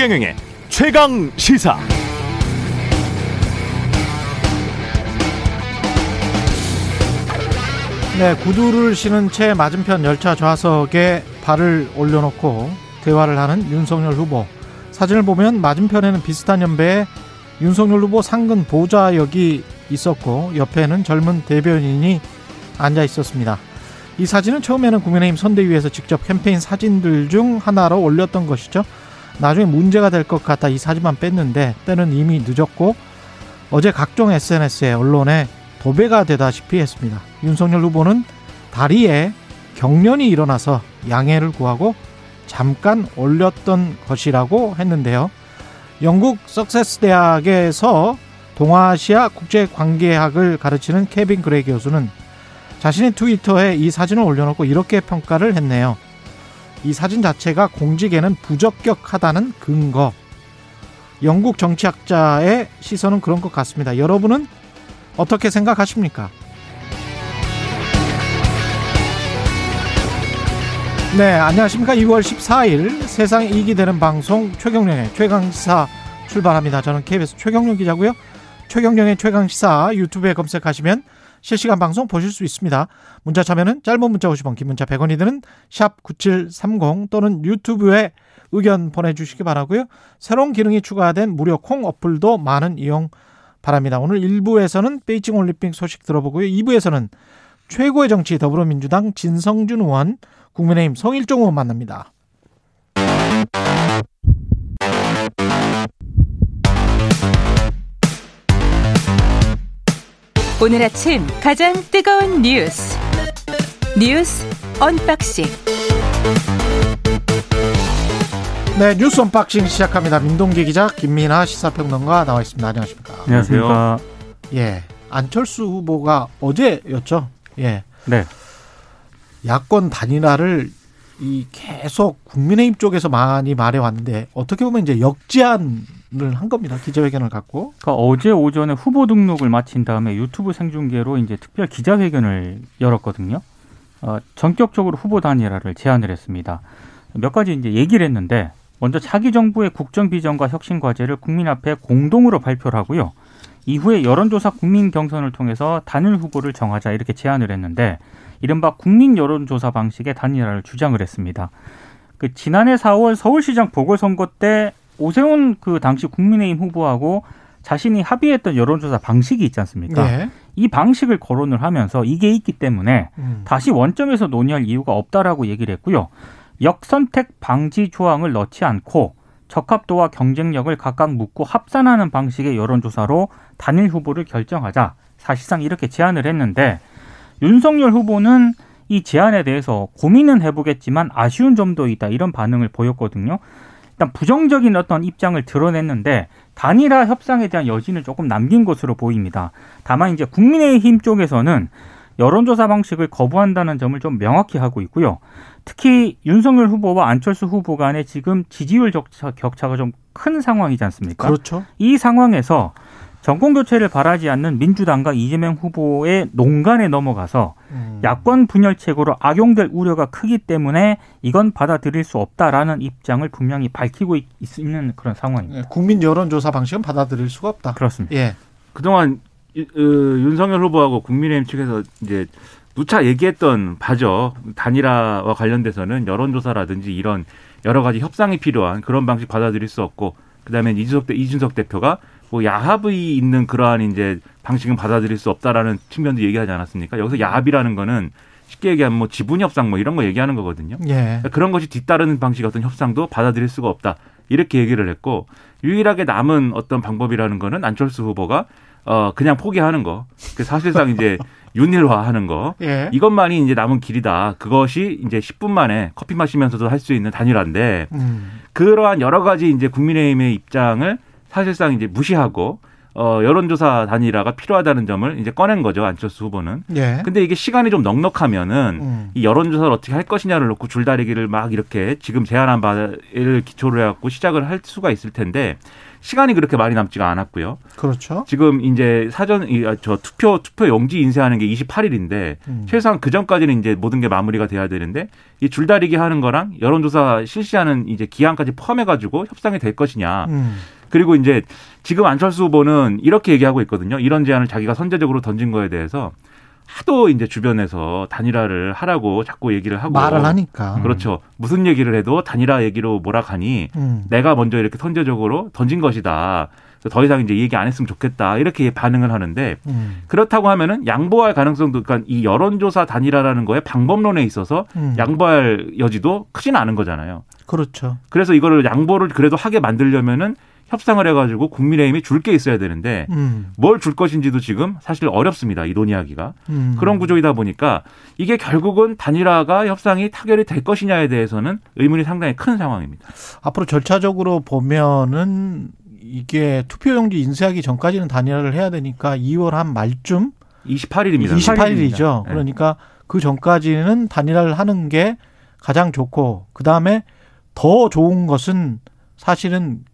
최경영의 최강 시사. 네, 구두를 신은 채 맞은편 열차 좌석에 발을 올려놓고 대화를 하는 윤석열 후보. 사진을 보면 맞은편에는 비슷한 연배의 윤석열 후보 상근 보좌역이 있었고 옆에는 젊은 대변인이 앉아 있었습니다. 이 사진은 처음에는 국민의힘 선대위에서 직접 캠페인 사진들 중 하나로 올렸던 것이죠. 나중에 문제가 될 것 같아 이 사진만 뺐는데 때는 이미 늦었고 어제 각종 SNS에 언론에 도배가 되다시피 했습니다. 윤석열 후보는 다리에 경련이 일어나서 양해를 구하고 잠깐 올렸던 것이라고 했는데요. 영국 서섹스 대학에서 동아시아 국제관계학을 가르치는 케빈 그레이 교수는 자신의 트위터에 이 사진을 올려놓고 이렇게 평가를 했네요. 이 사진 자체가 공직에는 부적격하다는 근거. 영국 정치학자의 시선은 그런 것 같습니다. 여러분은 어떻게 생각하십니까? 네, 안녕하십니까. 2월 14일 세상에 이익이 되는 방송 최경령의 최강시사 출발합니다. 저는 KBS 최경령 기자고요. 최경령의 최강시사 유튜브에 검색하시면 실시간 방송 보실 수 있습니다. 문자 참여는 짧은 문자 50원, 긴 문자 100원이 드는 샵 9730 또는 유튜브에 의견 보내주시기 바라고요. 새로운 기능이 추가된 무료 콩 어플도 많은 이용 바랍니다. 오늘 1부에서는 베이징 올림픽 소식 들어보고요. 2부에서는 최고의 정치 더불어민주당 진성준 의원, 국민의힘 성일종 의원 만납니다. 오늘 아침 가장 뜨거운 뉴스 뉴스 unboxing 네 뉴스 unboxing 시작합니다. 민동기 기자 김민아 시사평론가 나와 있습니다. 안녕하십니까? 안녕하세요. 예 안철수 후보가 어제였죠. 예. 네. 야권 단일화를 이 계속 국민의힘 쪽에서 많이 말해왔는데 어떻게 보면 이제 역제안을 한 겁니다. 기자회견을 갖고. 그러니까 어제 오전에 후보 등록을 마친 다음에 유튜브 생중계로 이제 특별 기자회견을 열었거든요. 어, 전격적으로 후보 단일화를 제안을 했습니다. 몇 가지 이제 얘기를 했는데 먼저 차기 정부의 국정 비전과 혁신 과제를 국민 앞에 공동으로 발표를 하고요. 이후에 여론조사 국민 경선을 통해서 단일 후보를 정하자 이렇게 제안을 했는데 이른바 국민 여론조사 방식의 단일화를 주장을 했습니다. 그 지난해 4월 서울시장 보궐선거 때 오세훈 그 당시 국민의힘 후보하고 자신이 합의했던 여론조사 방식이 있지 않습니까? 네. 이 방식을 거론을 하면서 이게 있기 때문에 음. 다시 원점에서 논의할 이유가 없다라고 얘기를 했고요. 역선택 방지 조항을 넣지 않고 적합도와 경쟁력을 각각 묻고 합산하는 방식의 여론조사로 단일 후보를 결정하자 사실상 이렇게 제안을 했는데 윤석열 후보는 이 제안에 대해서 고민은 해보겠지만 아쉬운 점도 있다 이런 반응을 보였거든요. 일단 부정적인 어떤 입장을 드러냈는데 단일화 협상에 대한 여지는 조금 남긴 것으로 보입니다. 다만 이제 국민의힘 쪽에서는 여론조사 방식을 거부한다는 점을 좀 명확히 하고 있고요. 특히 윤석열 후보와 안철수 후보 간의 지금 지지율 격차, 격차가 좀 큰 상황이지 않습니까? 그렇죠. 이 상황에서 정권 교체를 바라지 않는 민주당과 이재명 후보의 농간에 넘어가서 음. 야권 분열책으로 악용될 우려가 크기 때문에 이건 받아들일 수 없다라는 입장을 분명히 밝히고 있, 있는 그런 상황입니다. 예, 국민 여론조사 방식은 받아들일 수가 없다. 그렇습니다. 예. 그동안 이- 어, 윤석열 후보하고 국민의힘 측에서 이제 누차 얘기했던 바죠. 단일화와 관련돼서는 여론조사라든지 이런 여러 가지 협상이 필요한 그런 방식 받아들일 수 없고 그다음에 이준석, 대, 이준석 대표가 뭐 야합이 있는 그러한 이제 방식은 받아들일 수 없다라는 측면도 얘기하지 않았습니까? 여기서 야합이라는 거는 쉽게 얘기하면 뭐 지분 협상 뭐 이런 거 얘기하는 거거든요. 예. 그런 것이 뒤따르는 방식 어떤 협상도 받아들일 수가 없다. 이렇게 얘기를 했고 유일하게 남은 어떤 방법이라는 거는 안철수 후보가 어 그냥 포기하는 거. 그 사실상 이제 윤일화하는 거. 예. 이것만이 이제 남은 길이다. 그것이 이제 10분 만에 커피 마시면서도 할 수 있는 단일화인데 음. 그러한 여러 가지 이제 국민의힘의 입장을 사실상 이제 무시하고 어 여론조사 단일화가 필요하다는 점을 이제 꺼낸 거죠 안철수 후보는. 예. 근데 이게 시간이 좀 넉넉하면은 음. 이 여론조사를 어떻게 할 것이냐를 놓고 줄다리기를 막 이렇게 지금 제안한 바를 기초로 해갖고 시작을 할 수가 있을 텐데 시간이 그렇게 많이 남지가 않았고요. 그렇죠. 지금 이제 사전 이, 아, 저 투표 투표 용지 인쇄하는 게 28일인데 음. 최소한 그 전까지는 이제 모든 게 마무리가 돼야 되는데 이 줄다리기 하는 거랑 여론조사 실시하는 이제 기한까지 포함해 가지고 협상이 될 것이냐. 음. 그리고 이제 지금 안철수 후보는 이렇게 얘기하고 있거든요. 이런 제안을 자기가 선제적으로 던진 거에 대해서 하도 이제 주변에서 단일화를 하라고 자꾸 얘기를 하고 말을 하니까. 그렇죠. 무슨 얘기를 해도 단일화 얘기로 몰아가니 음. 내가 먼저 이렇게 선제적으로 던진 것이다. 더 이상 이제 얘기 안 했으면 좋겠다. 이렇게 반응을 하는데 음. 그렇다고 하면은 양보할 가능성도 그러니까 이 여론조사 단일화라는 거에 방법론에 있어서 음. 양보할 여지도 크지는 않은 거잖아요. 그렇죠. 그래서 이거를 양보를 그래도 하게 만들려면은 협상을 해가지고 국민의힘이 줄 게 있어야 되는데 음. 뭘줄 것인지도 지금 사실 어렵습니다. 이 논의하기가. 음. 그런 구조이다 보니까 이게 결국은 단일화가 협상이 타결이 될 것이냐에 대해서는 의문이 상당히 큰 상황입니다. 앞으로 절차적으로 보면은 이게 투표용지 인쇄하기 전까지는 단일화를 해야 되니까 2월 한 말쯤 28일입니다. 28일이죠. 네. 그러니까 그 전까지는 단일화를 하는 게 가장 좋고 그 다음에 더 좋은 것은 사실은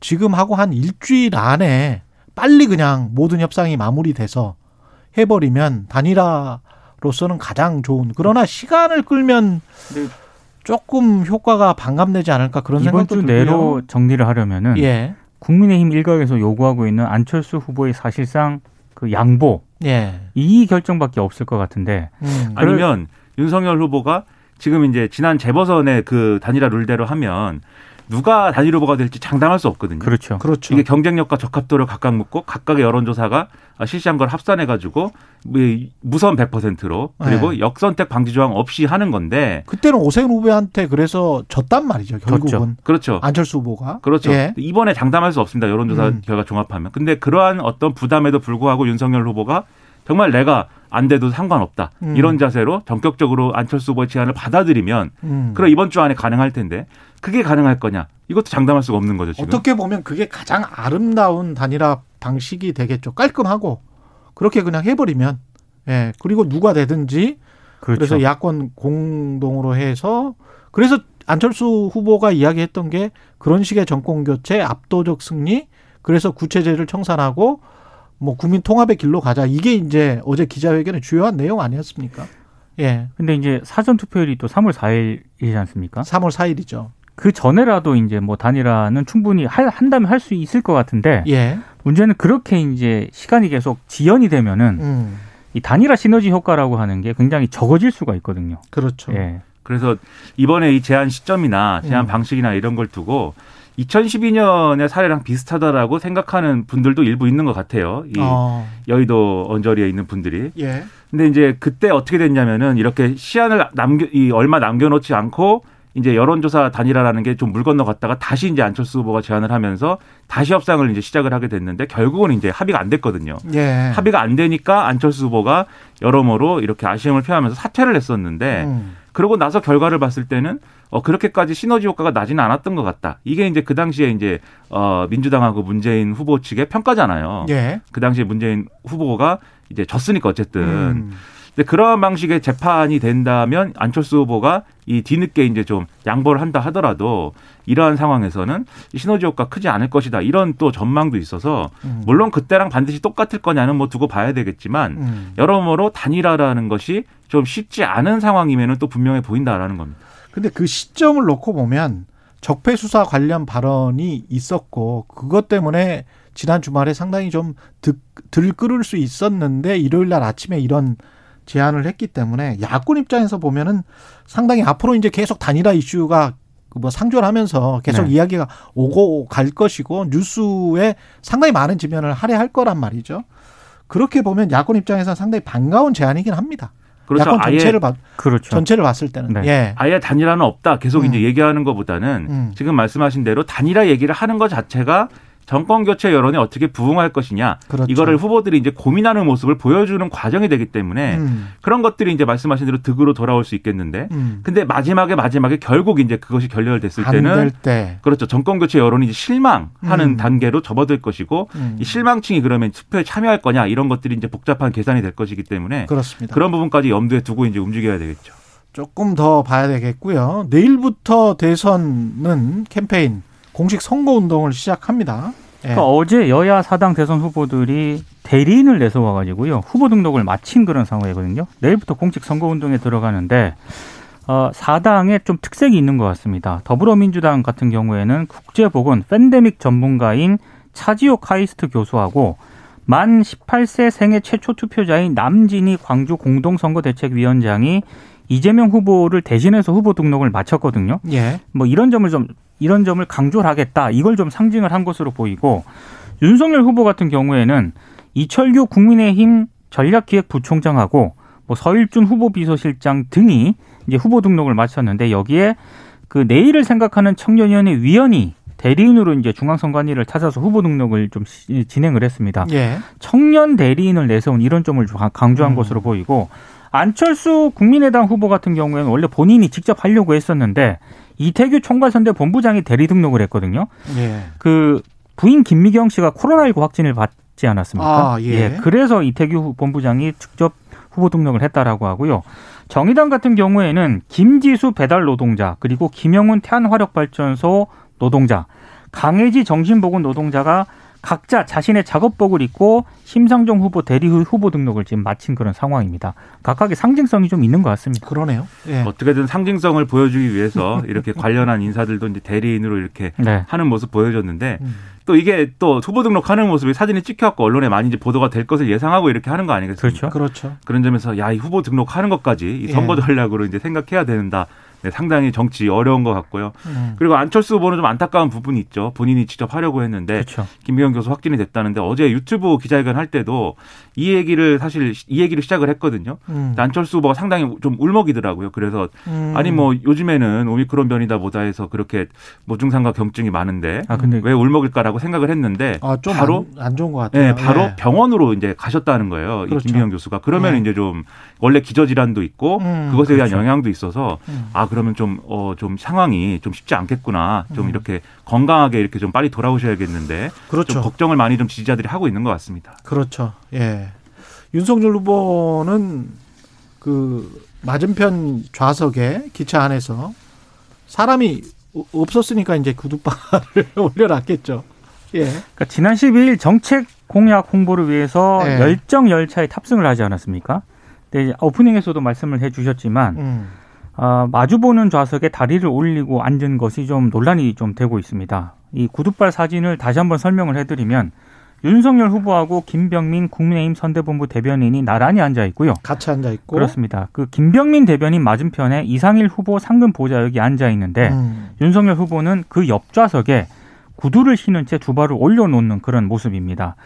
지금 하고 한 일주일 안에 빨리 그냥 모든 협상이 마무리돼서 해버리면 단일화로서는 가장 좋은 그러나 시간을 끌면 네. 조금 효과가 반감되지 않을까 그런 이번 생각도 주 들고요. 내로 정리를 하려면은 예. 국민의힘 일각에서 요구하고 있는 안철수 후보의 사실상 그 양보 예. 이 결정밖에 없을 것 같은데 음. 아니면 윤석열 후보가 지금 이제 지난 재보선의 그 단일화 룰대로 하면 누가 단일 후보가 될지 장담할 수 없거든요. 그렇죠. 그렇죠. 이게 경쟁력과 적합도를 각각 묻고 각각의 여론조사가 실시한 걸 합산해 가지고 무선 100%로 그리고 네. 역선택 방지 조항 없이 하는 건데 그때는 오세훈 후보한테 그래서 졌단 말이죠. 결국은 졌죠. 그렇죠. 안철수 후보가 그렇죠. 예. 이번에 장담할 수 없습니다. 여론조사 음. 결과 종합하면. 근데 그러한 어떤 부담에도 불구하고 윤석열 후보가 정말 내가 안 돼도 상관없다. 음. 이런 자세로 전격적으로 안철수 후보의 제안을 받아들이면 음. 그럼 이번 주 안에 가능할 텐데 그게 가능할 거냐? 이것도 장담할 수가 없는 거죠, 지금. 어떻게 보면 그게 가장 아름다운 단일화 방식이 되겠죠. 깔끔하고 그렇게 그냥 해버리면 예 그리고 누가 되든지 그렇죠. 그래서 야권 공동으로 해서 그래서 안철수 후보가 이야기했던 게 그런 식의 정권 교체 압도적 승리 그래서 구체제를 청산하고 뭐 국민 통합의 길로 가자 이게 이제 어제 기자회견의 주요한 내용 아니었습니까? 예, 근데 이제 사전 투표일이 또 3월 4일이지 않습니까? 3월 4일이죠. 그 전에라도 이제 뭐 단일화는 충분히 할, 한다면 할 수 있을 것 같은데 예, 문제는 그렇게 이제 시간이 계속 지연이 되면은 음, 이 단일화 시너지 효과라고 하는 게 굉장히 적어질 수가 있거든요. 그렇죠. 예. 그래서 이번에 이 제안 시점이나 제안 음. 방식이나 이런 걸 두고 2012년의 사례랑 비슷하다라고 생각하는 분들도 일부 있는 것 같아요. 이 어, 여의도 언저리에 있는 분들이. 예, 근데 이제 그때 어떻게 됐냐면은 이렇게 시한을 남겨 이 얼마 남겨 놓지 않고 이제 여론조사 단일화라는 게 좀 물 건너갔다가 다시 이제 안철수 후보가 제안을 하면서 다시 협상을 이제 시작을 하게 됐는데 결국은 이제 합의가 안 됐거든요. 예, 합의가 안 되니까 안철수 후보가 여러모로 이렇게 아쉬움을 표하면서 사퇴를 했었는데 음, 그러고 나서 결과를 봤을 때는 어 그렇게까지 시너지 효과가 나지는 않았던 것 같다. 이게 이제 그 당시에 이제 어 민주당하고 문재인 후보 측의 평가잖아요. 예, 그 당시에 문재인 후보가 이제 졌으니까 어쨌든 음, 근데 그러한 방식의 재판이 된다면 안철수 후보가 이 뒤늦게 이제 좀 양보를 한다 하더라도 이러한 상황에서는 이 시너지 효과 크지 않을 것이다. 이런 또 전망도 있어서 음. 물론 그때랑 반드시 똑같을 거냐는 뭐 두고 봐야 되겠지만 음. 여러모로 단일화라는 것이 좀 쉽지 않은 상황이면은 또 분명해 보인다라는 겁니다. 근데 그 시점을 놓고 보면 적폐 수사 관련 발언이 있었고 그것 때문에 지난 주말에 상당히 좀 득, 들끓을 수 있었는데 일요일 날 아침에 이런 제안을 했기 때문에 야권 입장에서 보면은 상당히 앞으로 이제 계속 단일화 이슈가 그뭐 상존하면서 계속 네. 이야기가 오고 갈 것이고 뉴스에 상당히 많은 지면을 할애할 거란 말이죠. 그렇게 보면 야권 입장에서는 상당히 반가운 제안이긴 합니다. 그렇죠. 야권 전체를 봐, 그렇죠. 전체를 봤을 때는 네. 예. 아예 단일화는 없다. 계속 음. 이제 얘기하는 것보다는 음. 지금 말씀하신 대로 단일화 얘기를 하는 것 자체가 정권 교체 여론에 어떻게 부응할 것이냐 그렇죠. 이거를 후보들이 이제 고민하는 모습을 보여주는 과정이 되기 때문에 음, 그런 것들이 이제 말씀하신 대로 득으로 돌아올 수 있겠는데 음. 근데 마지막에 마지막에 결국 이제 그것이 결렬됐을 때는 때. 그렇죠 정권 교체 여론이 이제 실망하는 음. 단계로 접어들 것이고 음, 이 실망층이 그러면 투표에 참여할 거냐 이런 것들이 이제 복잡한 계산이 될 것이기 때문에 그렇습니다. 그런 부분까지 염두에 두고 이제 움직여야 되겠죠. 조금 더 봐야 되겠고요. 내일부터 대선은 캠페인 공식 선거 운동을 시작합니다. 예. 그러니까 어제 여야 사당 대선 후보들이 대리인을 내서 와가지고요 후보 등록을 마친 그런 상황이거든요. 내일부터 공식 선거 운동에 들어가는데 어, 사당에 좀 특색이 있는 것 같습니다. 더불어민주당 같은 경우에는 국제보건 팬데믹 전문가인 차지호 카이스트 교수하고 만 18세 생애 최초 투표자인 남진희 광주 공동선거대책위원장이 이재명 후보를 대신해서 후보 등록을 마쳤거든요. 예. 뭐 이런 점을 좀 이런 점을 강조를 하겠다. 이걸 좀 상징을 한 것으로 보이고 윤석열 후보 같은 경우에는 이철규 국민의힘 전략기획부총장하고 뭐 서일준 후보 비서실장 등이 이제 후보 등록을 마쳤는데 여기에 그 내일을 생각하는 청년위원회 위원이 대리인으로 이제 중앙선관위를 찾아서 후보 등록을 좀 시- 진행을 했습니다. 예. 청년 대리인을 내세운 이런 점을 좀 강조한 음. 것으로 보이고 안철수 국민의당 후보 같은 경우에는 원래 본인이 직접 하려고 했었는데 이태규 총괄선대 본부장이 대리 등록을 했거든요. 예. 그 부인 김미경 씨가 코로나19 확진을 받지 않았습니까? 아, 예. 그래서 이태규 후- 본부장이 직접 후보 등록을 했다라고 하고요. 정의당 같은 경우에는 김지수 배달 노동자 그리고 김영훈 태안화력발전소 노동자, 강혜지 정신보건 노동자가 각자 자신의 작업복을 입고 심상정 후보 대리 후- 후보 등록을 지금 마친 그런 상황입니다. 각각의 상징성이 좀 있는 것 같습니다. 그러네요. 예. 어떻게든 상징성을 보여주기 위해서 이렇게 관련한 인사들도 이제 대리인으로 이렇게 네. 하는 모습 보여줬는데 음. 또 이게 또 후보 등록하는 모습이 사진이 찍혀갖고 언론에 많이 이제 보도가 될 것을 예상하고 이렇게 하는 거 아니겠습니까? 그렇죠. 그렇죠. 그런 점에서 야 이 후보 등록하는 것까지 이 예. 선거 전략으로 이제 생각해야 된다. 네, 상당히 정치 어려운 것 같고요. 음. 그리고 안철수 후보는 좀 안타까운 부분이 있죠. 본인이 직접 하려고 했는데 그렇죠. 김미경 교수 확진이 됐다는데 어제 유튜브 기자회견 할 때도 이 얘기를 사실 이 얘기를 시작을 했거든요. 음. 안철수 후보가 상당히 좀 울먹이더라고요. 그래서 음. 아니 뭐 요즘에는 오미크론 변이다 뭐다 해서 그렇게 뭐 증상과 경증이 많은데 아 왜 울먹일까라고 생각을 했는데 아, 좀 바로 안, 안 좋은 것 같아요. 네, 바로 예. 병원으로 이제 가셨다는 거예요. 그렇죠. 이 김미경 교수가. 그러면 네. 이제 좀 원래 기저질환도 있고 음, 그것에 대한 그렇죠. 영향도 있어서 음. 아 그러면 좀 어 좀 상황이 좀 쉽지 않겠구나. 좀 음. 이렇게 건강하게 이렇게 좀 빨리 돌아오셔야겠는데 그렇죠. 좀 걱정을 많이 좀 지지자들이 하고 있는 것 같습니다. 그렇죠. 예. 윤석열 후보는 그 맞은편 좌석에 기차 안에서 사람이 어- 없었으니까 이제 구두발을 올려놨겠죠. 예. 그러니까 지난 12일 정책 공약 홍보를 위해서 네. 열정 열차에 탑승을 하지 않았습니까? 근데 이제 오프닝에서도 말씀을 해주셨지만 음. 아, 마주보는 좌석에 다리를 올리고 앉은 것이 좀 논란이 좀 되고 있습니다. 이 구두발 사진을 다시 한번 설명을 해드리면 윤석열 후보하고 김병민 국민의힘 선대본부 대변인이 나란히 앉아 있고요. 같이 앉아 있고. 그렇습니다. 그 김병민 대변인 맞은편에 이상일 후보 상근 보좌 역이 앉아 있는데 음. 윤석열 후보는 그 옆 좌석에 구두를 신은 채 두 발을 올려놓는 그런 모습입니다.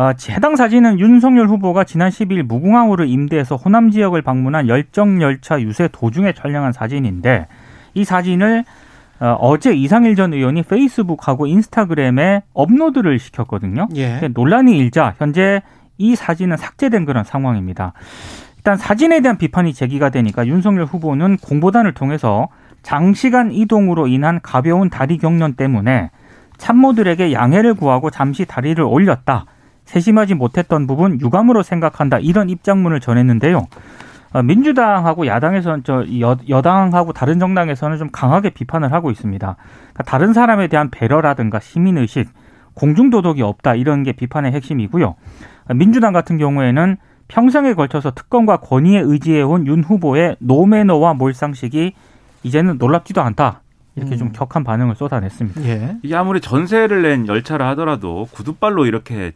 아, 해당 사진은 윤석열 후보가 지난 10일 무궁화호를 임대해서 호남 지역을 방문한 열정 열차 유세 도중에 촬영한 사진인데 이 사진을 어, 어제 이상일 전 의원이 페이스북하고 인스타그램에 업로드를 시켰거든요. 예. 논란이 일자 현재 이 사진은 삭제된 그런 상황입니다. 일단 사진에 대한 비판이 제기가 되니까 윤석열 후보는 공보단을 통해서 장시간 이동으로 인한 가벼운 다리 경련 때문에 참모들에게 양해를 구하고 잠시 다리를 올렸다. 세심하지 못했던 부분 유감으로 생각한다. 이런 입장문을 전했는데요. 어, 민주당하고 야당에서는 저 여, 여당하고 다른 정당에서는 좀 강하게 비판을 하고 있습니다. 그러니까 다른 사람에 대한 배려라든가 시민 의식, 공중 도덕이 없다 이런 게 비판의 핵심이고요. 어, 민주당 같은 경우에는 평생에 걸쳐서 특권과 권위에 의지해온 윤 후보의 노매너와 몰상식이 이제는 놀랍지도 않다. 이렇게 좀 음. 격한 반응을 쏟아냈습니다. 예. 이게 아무리 전세를 낸 열차라 하더라도 구두발로 이렇게 어,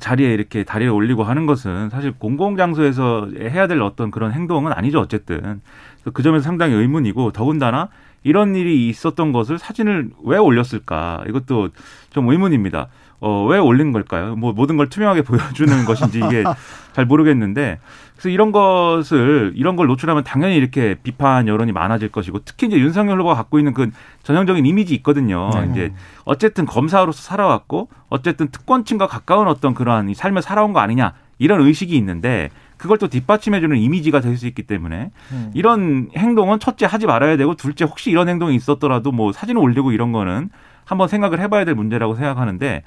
자리에 이렇게 다리를 올리고 하는 것은 사실 공공장소에서 해야 될 어떤 그런 행동은 아니죠 어쨌든 그 점에서 상당히 의문이고 더군다나 이런 일이 있었던 것을 사진을 왜 올렸을까 이것도 좀 의문입니다. 어, 왜 올린 걸까요? 뭐 모든 걸 투명하게 보여주는 것인지 이게 잘 모르겠는데 그래서 이런 것을 이런 걸 노출하면 당연히 이렇게 비판 여론이 많아질 것이고 특히 이제 윤석열 후보가 갖고 있는 그 전형적인 이미지 있거든요. 네. 이제 어쨌든 검사로서 살아왔고 어쨌든 특권층과 가까운 어떤 그러한 이 삶을 살아온 거 아니냐 이런 의식이 있는데 그걸 또 뒷받침해주는 이미지가 될 수 있기 때문에 음. 이런 행동은 첫째 하지 말아야 되고 둘째 혹시 이런 행동이 있었더라도 뭐 사진을 올리고 이런 거는 한번 생각을 해봐야 될 문제라고 생각하는데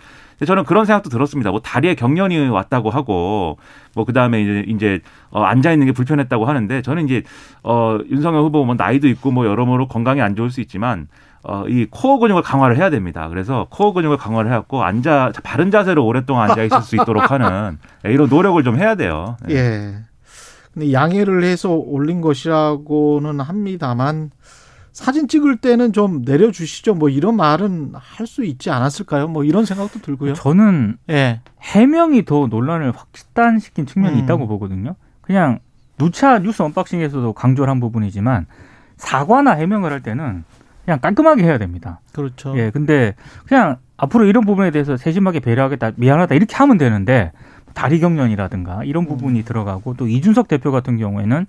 저는 그런 생각도 들었습니다. 뭐 다리에 경련이 왔다고 하고 뭐 그다음에 이제 이제 어 앉아 있는 게 불편했다고 하는데 저는 이제 어 윤석열 후보 뭐 나이도 있고 뭐 여러모로 건강이 안 좋을 수 있지만 어, 이 코어 근육을 강화를 해야 됩니다. 그래서 코어 근육을 강화를 해갖고 앉아 바른 자세로 오랫동안 앉아 있을 수 있도록 하는 예, 이런 노력을 좀 해야 돼요. 네. 예. 근데 양해를 해서 올린 것이라고는 합니다만 사진 찍을 때는 좀 내려주시죠. 뭐 이런 말은 할 수 있지 않았을까요? 뭐 이런 생각도 들고요. 저는 예. 해명이 더 논란을 확단시킨 측면이 음. 있다고 보거든요. 그냥 누차 뉴스 언박싱에서도 강조를 한 부분이지만 사과나 해명을 할 때는 그냥 깔끔하게 해야 됩니다. 그렇죠. 예, 근데 그냥 앞으로 이런 부분에 대해서 세심하게 배려하겠다, 미안하다 이렇게 하면 되는데 다리 경련이라든가 이런 음. 부분이 들어가고 또 이준석 대표 같은 경우에는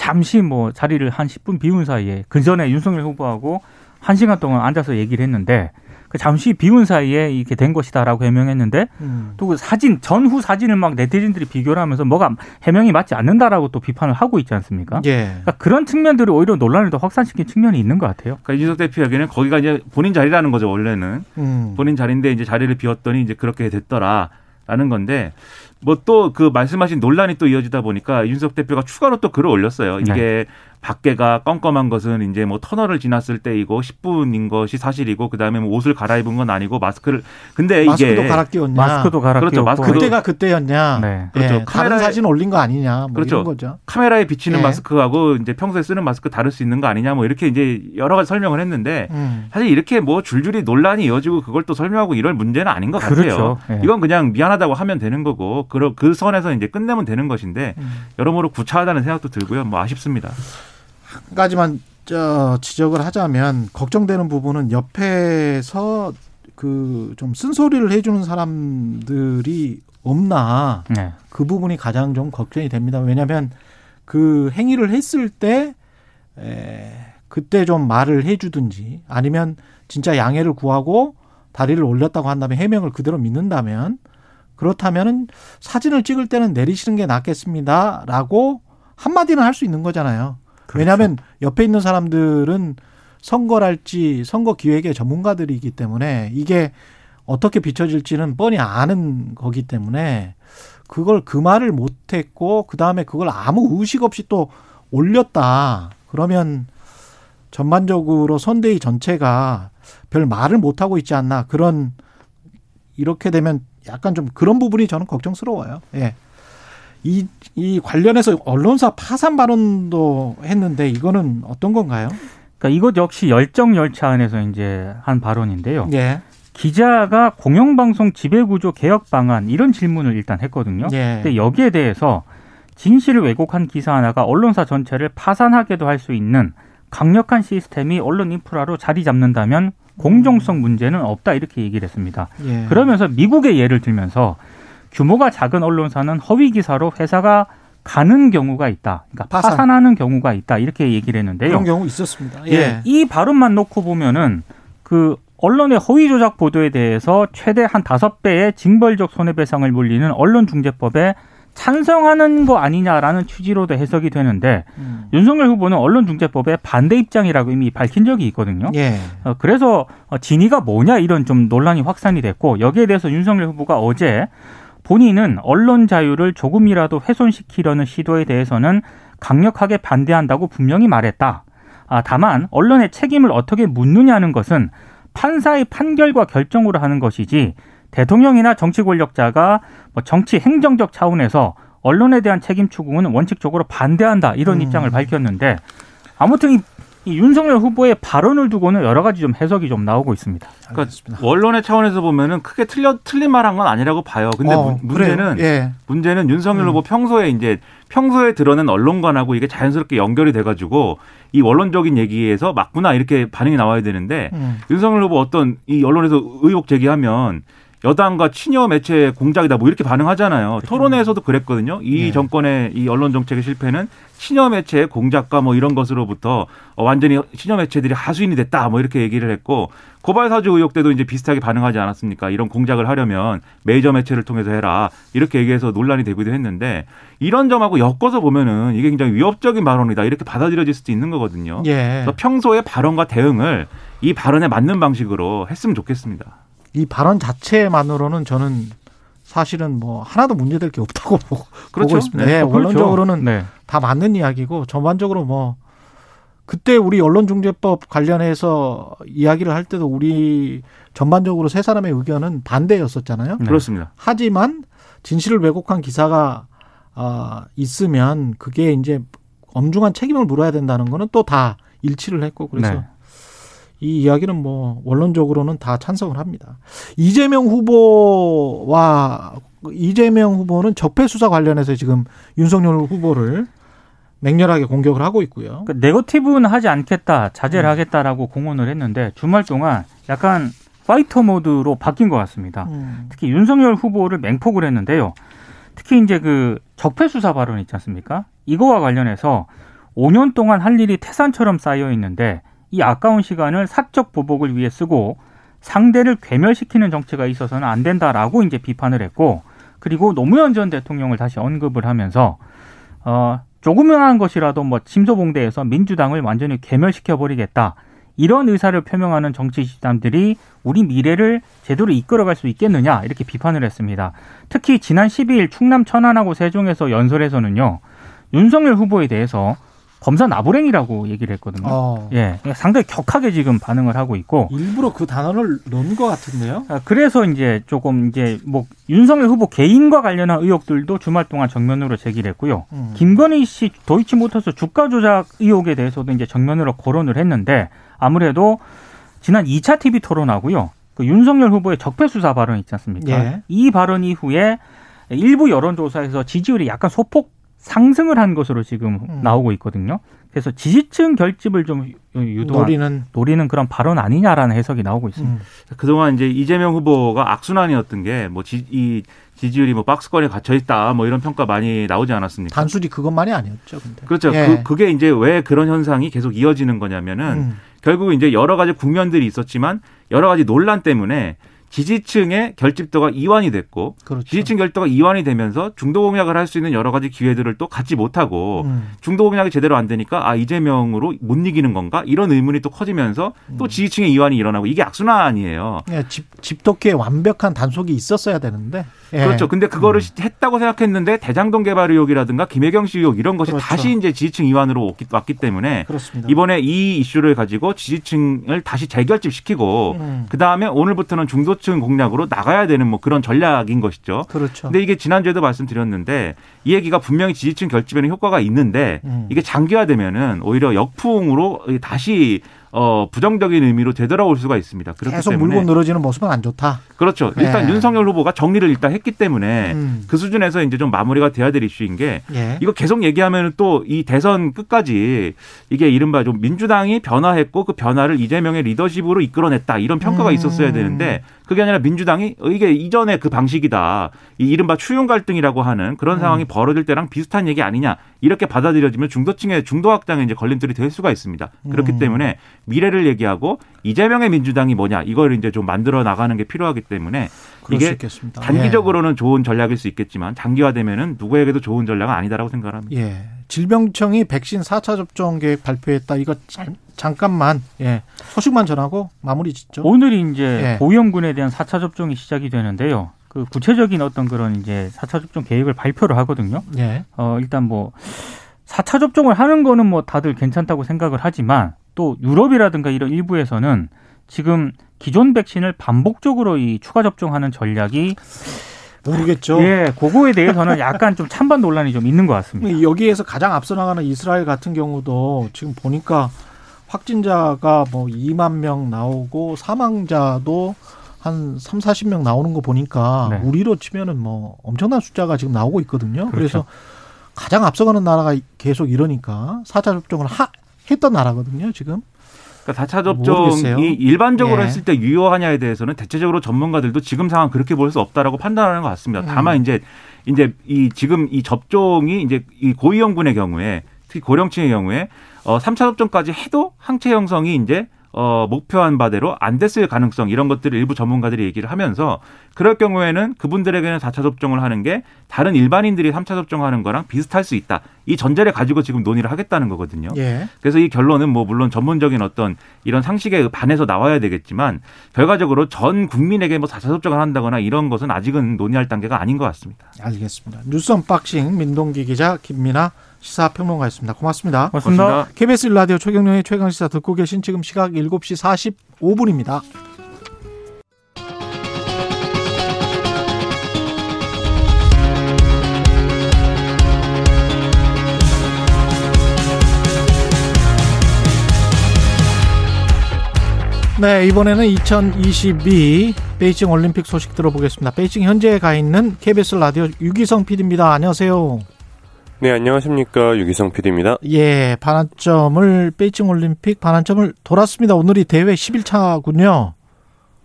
잠시 뭐 자리를 한 10분 비운 사이에 그 전에 윤석열 후보하고 한 시간 동안 앉아서 얘기를 했는데 그 잠시 비운 사이에 이렇게 된 것이다라고 해명했는데 음. 또그 사진 전후 사진을 막 네티즌들이 비교를 하면서 뭐가 해명이 맞지 않는다라고 또 비판을 하고 있지 않습니까? 예. 그러니까 그런 측면들이 오히려 논란을 더 확산시킨 측면이 있는 것 같아요. 그러니까 이준석 대표 이야기는 거기가 이제 본인 자리라는 거죠 원래는 음. 본인 자리인데 이제 자리를 비웠더니 이제 그렇게 됐더라라는 건데 뭐 또 그 말씀하신 논란이 또 이어지다 보니까 윤석 대표가 추가로 또 글을 올렸어요. 이게 밖에가 껌껌한 것은 이제 뭐 터널을 지났을 때이고 10분인 것이 사실이고 그다음에 뭐 옷을 갈아입은 건 아니고 마스크를 근데 마스크도 이게 갈아 끼웠냐. 마스크도 갈아 그렇죠. 끼웠고 마스크도 그때가 그때였냐. 네. 그렇죠. 예. 다른 카메라에- 사진 올린 거 아니냐. 뭐 그렇죠. 이런 거죠. 카메라에 비치는 예. 마스크하고 이제 평소에 쓰는 마스크 다를 수 있는 거 아니냐 뭐 이렇게 이제 여러 가지 설명을 했는데 음. 사실 이렇게 뭐 줄줄이 논란이 이어지고 그걸 또 설명하고 이럴 문제는 아닌 것 같아요. 그렇죠. 예. 이건 그냥 미안하다고 하면 되는 거고 그, 그 선에서 이제 끝내면 되는 것인데 음. 여러모로 구차하다는 생각도 들고요. 뭐 아쉽습니다. 한 가지만 저 지적을 하자면 걱정되는 부분은 옆에서 그 좀 쓴소리를 해주는 사람들이 없나 네. 그 부분이 가장 좀 걱정이 됩니다. 왜냐하면 그 행위를 했을 때 에, 그때 좀 말을 해주든지 아니면 진짜 양해를 구하고 다리를 올렸다고 한다면 해명을 그대로 믿는다면 그렇다면은 사진을 찍을 때는 내리시는 게 낫겠습니다라고 한마디는 할 수 있는 거잖아요. 왜냐하면 옆에 있는 사람들은 선거랄지 선거 기획의 전문가들이기 때문에 이게 어떻게 비춰질지는 뻔히 아는 거기 때문에 그걸 그 말을 못했고 그 다음에 그걸 아무 의식 없이 또 올렸다 그러면 전반적으로 선대위 전체가 별 말을 못 하고 있지 않나 그런 이렇게 되면 약간 좀 그런 부분이 저는 걱정스러워요. 예. 이, 이 관련해서 언론사 파산 발언도 했는데 이거는 어떤 건가요? 그러니까 이것 역시 열정 열차 안에서 이제 한 발언인데요. 예. 기자가 공영방송 지배구조 개혁 방안 이런 질문을 일단 했거든요. 예. 근데 여기에 대해서 진실을 왜곡한 기사 하나가 언론사 전체를 파산하게도 할 수 있는 강력한 시스템이 언론 인프라로 자리 잡는다면 공정성 문제는 없다 이렇게 얘기를 했습니다. 예. 그러면서 미국의 예를 들면서 규모가 작은 언론사는 허위 기사로 회사가 가는 경우가 있다. 그러니까 파산. 하는 경우가 있다. 이렇게 얘기를 했는데요. 그런 경우 있었습니다. 예. 예. 이 발언만 놓고 보면은 그 언론의 허위 조작 보도에 대해서 최대 한 다섯 배의 징벌적 손해배상을 물리는 언론중재법에 찬성하는 거 아니냐라는 취지로도 해석이 되는데 음. 윤석열 후보는 언론중재법에 반대 입장이라고 이미 밝힌 적이 있거든요. 예. 어, 그래서 어, 진위가 뭐냐 이런 좀 논란이 확산이 됐고 여기에 대해서 윤석열 후보가 어제 본인은 언론 자유를 조금이라도 훼손시키려는 시도에 대해서는 강력하게 반대한다고 분명히 말했다. 아, 다만 언론의 책임을 어떻게 묻느냐는 것은 판사의 판결과 결정으로 하는 것이지 대통령이나 정치 권력자가 뭐 정치 행정적 차원에서 언론에 대한 책임 추궁은 원칙적으로 반대한다 이런 음. 입장을 밝혔는데 아무튼 이, 이 윤석열 후보의 발언을 두고는 여러 가지 좀 해석이 좀 나오고 있습니다. 알겠습니다. 원론의 차원에서 보면은 크게 틀려 틀린 말한 건 아니라고 봐요. 근데 어, 문- 문제는 그래요? 예. 문제는 윤석열 음. 후보 평소에 이제 평소에 드러낸 언론관하고 이게 자연스럽게 연결이 돼가지고 이 원론적인 얘기에서 맞구나 이렇게 반응이 나와야 되는데 음. 윤석열 후보 어떤 이 언론에서 의혹 제기하면 여당과 친여 매체 공작이다 뭐 이렇게 반응하잖아요. 토론회에서도 그랬거든요. 이 네. 정권의 이 언론 정책의 실패는 친여 매체의 공작과 뭐 이런 것으로부터 어, 완전히 친여 매체들이 하수인이 됐다 뭐 이렇게 얘기를 했고 고발 사주 의혹 때도 이제 비슷하게 반응하지 않았습니까? 이런 공작을 하려면 메이저 매체를 통해서 해라 이렇게 얘기해서 논란이 되기도 했는데 이런 점하고 엮어서 보면은 이게 굉장히 위협적인 발언이다 이렇게 받아들여질 수도 있는 거거든요. 예. 그래서 평소의 발언과 대응을 이 발언에 맞는 방식으로 했으면 좋겠습니다. 이 발언 자체만으로는 저는 사실은 뭐 하나도 문제될 게 없다고 보고, 그렇죠. 보고 있습니다. 네. 예, 어, 그렇죠. 원론적으로는 네. 다 맞는 이야기고 전반적으로 뭐 그때 우리 언론중재법 관련해서 이야기를 할 때도 우리 전반적으로 세 사람의 의견은 반대였었잖아요. 네. 그렇습니다. 하지만 진실을 왜곡한 기사가 아, 있으면 그게 이제 엄중한 책임을 물어야 된다는 거는 또 다 일치를 했고 그래서 네. 이 이야기는 뭐 원론적으로는 다 찬성을 합니다. 이재명 후보와 이재명 후보는 적폐 수사 관련해서 지금 윤석열 후보를 맹렬하게 공격을 하고 있고요. 그 네거티브는 하지 않겠다, 자제를 음. 하겠다라고 공언을 했는데 주말 동안 약간 파이터 모드로 바뀐 것 같습니다. 음. 특히 윤석열 후보를 맹폭을 했는데요. 특히 이제 그 적폐 수사 발언 있지 않습니까? 이거와 관련해서 5년 동안 할 일이 태산처럼 쌓여 있는데 이 아까운 시간을 사적 보복을 위해 쓰고 상대를 괴멸시키는 정치가 있어서는 안 된다라고 이제 비판을 했고 그리고 노무현 전 대통령을 다시 언급을 하면서 어 조그만한 것이라도 뭐 침소봉대에서 민주당을 완전히 괴멸시켜 버리겠다. 이런 의사를 표명하는 정치 집단들이 우리 미래를 제대로 이끌어갈 수 있겠느냐 이렇게 비판을 했습니다. 특히 지난 12일 충남 천안하고 세종에서 연설에서는요 윤석열 후보에 대해서 검사 나부랭이라고 얘기를 했거든요. 어. 예, 상당히 격하게 지금 반응을 하고 있고 일부러 그 단어를 넣은 것 같은데요. 아, 그래서 이제 조금 이제 뭐 윤석열 후보 개인과 관련한 의혹들도 주말 동안 정면으로 제기를 했고요. 음. 김건희 씨 도이치모터스 주가 조작 의혹에 대해서도 이제 정면으로 거론을 했는데 아무래도 지난 2차 TV 토론하고요. 그 윤석열 후보의 적폐 수사 발언 있지 않습니까? 예. 이 발언 이후에 일부 여론조사에서 지지율이 약간 소폭 상승을 한 것으로 지금 음. 나오고 있거든요. 그래서 지지층 결집을 좀 유도한 노리는 노리는 그런 발언 아니냐라는 해석이 나오고 있습니다. 음. 그동안 이제 이재명 후보가 악순환이었던 게 뭐 이 지지율이 뭐 박스권에 갇혀 있다 뭐 이런 평가 많이 나오지 않았습니까? 단순히 그것만이 아니었죠. 근데. 그렇죠. 예. 그, 그게 이제 왜 그런 현상이 계속 이어지는 거냐면은 음. 결국 이제 여러 가지 국면들이 있었지만 여러 가지 논란 때문에 지지층의 결집도가 이완이 됐고 그렇죠. 지지층 결집도가 이완이 되면서 중도 공약을 할 수 있는 여러 가지 기회들을 또 갖지 못하고 음. 중도 공약이 제대로 안 되니까 아 이재명으로 못 이기는 건가 이런 의문이 또 커지면서 음. 또 지지층의 이완이 일어나고 이게 악순환이에요. 예, 집, 집도끼에 완벽한 단속이 있었어야 되는데. 예. 그렇죠. 근데 그거를 했다고 생각했는데 대장동 개발 의혹이라든가 김혜경 씨 의혹 이런 것이 그렇죠. 다시 이제 지지층 이완으로 왔기, 왔기 때문에 그렇습니다. 이번에 이 이슈를 가지고 지지층을 다시 재결집시키고 음. 그 다음에 오늘부터는 중도 층 공략으로 나가야 되는 뭐 그런 전략인 것이죠. 그렇죠. 근데 이게 지난주에도 말씀드렸는데 이 얘기가 분명히 지지층 결집에는 효과가 있는데 음. 이게 장기화되면은 오히려 역풍으로 다시 어 부정적인 의미로 되돌아올 수가 있습니다. 그렇기 계속 때문에 물고 늘어지는 모습은 안 좋다. 그렇죠. 일단 네. 윤석열 후보가 정리를 일단 했기 때문에 음. 그 수준에서 이제 좀 마무리가 돼야 될 이슈인 게 예. 이거 계속 얘기하면 또 이 대선 끝까지 이게 이른바 좀 민주당이 변화했고 그 변화를 이재명의 리더십으로 이끌어냈다 이런 평가가 음. 있었어야 되는데 그게 아니라 민주당이 어, 이게 이전에 그 방식이다 이 이른바 추용 갈등이라고 하는 그런 음. 상황이 벌어질 때랑 비슷한 얘기 아니냐 이렇게 받아들여지면 중도층의 중도 확장에 이제 걸림돌이 될 수가 있습니다. 그렇기 음. 때문에 미래를 얘기하고 이재명의 민주당이 뭐냐 이걸 이제 좀 만들어 나가는 게 필요하기 때문에 이게 있겠습니다. 단기적으로는 좋은 전략일 수 있겠지만 장기화되면은 누구에게도 좋은 전략은 아니다라고 생각합니다. 예. 예. 질병청이 백신 4차 접종 계획 발표했다. 이거 잠, 잠깐만 예. 소식만 전하고 마무리 짓죠. 오늘이 이제 예. 고위험군에 대한 4차 접종이 시작이 되는데요. 그 구체적인 어떤 그런 이제 4차 접종 계획을 발표를 하거든요. 예. 어, 일단 뭐 4차 접종을 하는 거는 뭐 다들 괜찮다고 생각을 하지만 또 유럽이라든가 이런 일부에서는 지금 기존 백신을 반복적으로 이 추가 접종하는 전략이 모르겠죠. 예, 그거에 대해서는 약간 좀 찬반 논란이 좀 있는 것 같습니다. 여기에서 가장 앞서 나가는 이스라엘 같은 경우도 지금 보니까 확진자가 뭐 2만 명 나오고 사망자도 한 3, 40명 나오는 거 보니까 네. 우리로 치면은 뭐 엄청난 숫자가 지금 나오고 있거든요. 그래서 그렇죠. 가장 앞서가는 나라가 계속 이러니까 4차 접종을 하, 했던 나라거든요, 지금. 그러니까 4차 모르겠어요. 접종이 일반적으로 예. 했을 때 유효하냐에 대해서는 대체적으로 전문가들도 지금 상황 그렇게 볼 수 없다라고 판단하는 것 같습니다. 다만 음. 이제 이제 이 지금 이 접종이 이제 이 고위험군의 경우에 특히 고령층의 경우에 어 3차 접종까지 해도 항체 형성이 이제 어 목표한 바대로 안 됐을 가능성 이런 것들을 일부 전문가들이 얘기를 하면서 그럴 경우에는 그분들에게는 4차 접종을 하는 게 다른 일반인들이 3차 접종하는 거랑 비슷할 수 있다. 이 전제를 가지고 지금 논의를 하겠다는 거거든요. 예. 그래서 이 결론은 뭐 물론 전문적인 어떤 이런 상식에 반해서 나와야 되겠지만 결과적으로 전 국민에게 뭐 4차 접종을 한다거나 이런 것은 아직은 논의할 단계가 아닌 것 같습니다. 알겠습니다. 뉴스 언박싱 민동기 기자 김민아 시사평론가였습니다. 고맙습니다. 고맙습니다. 고맙습니다. KBS 라디오 최경영의 최강시사 듣고 계신 지금 시각 7시 45분입니다. 네, 이번에는 2022 베이징 올림픽 소식 들어보겠습니다. 베이징 현재에 가 있는 KBS 라디오 유기성 PD입니다. 안녕하세요. 네, 안녕하십니까. 유기성 PD입니다. 예, 반환점을 베이징 올림픽 반환점을 돌았습니다. 오늘이 대회 10일차군요.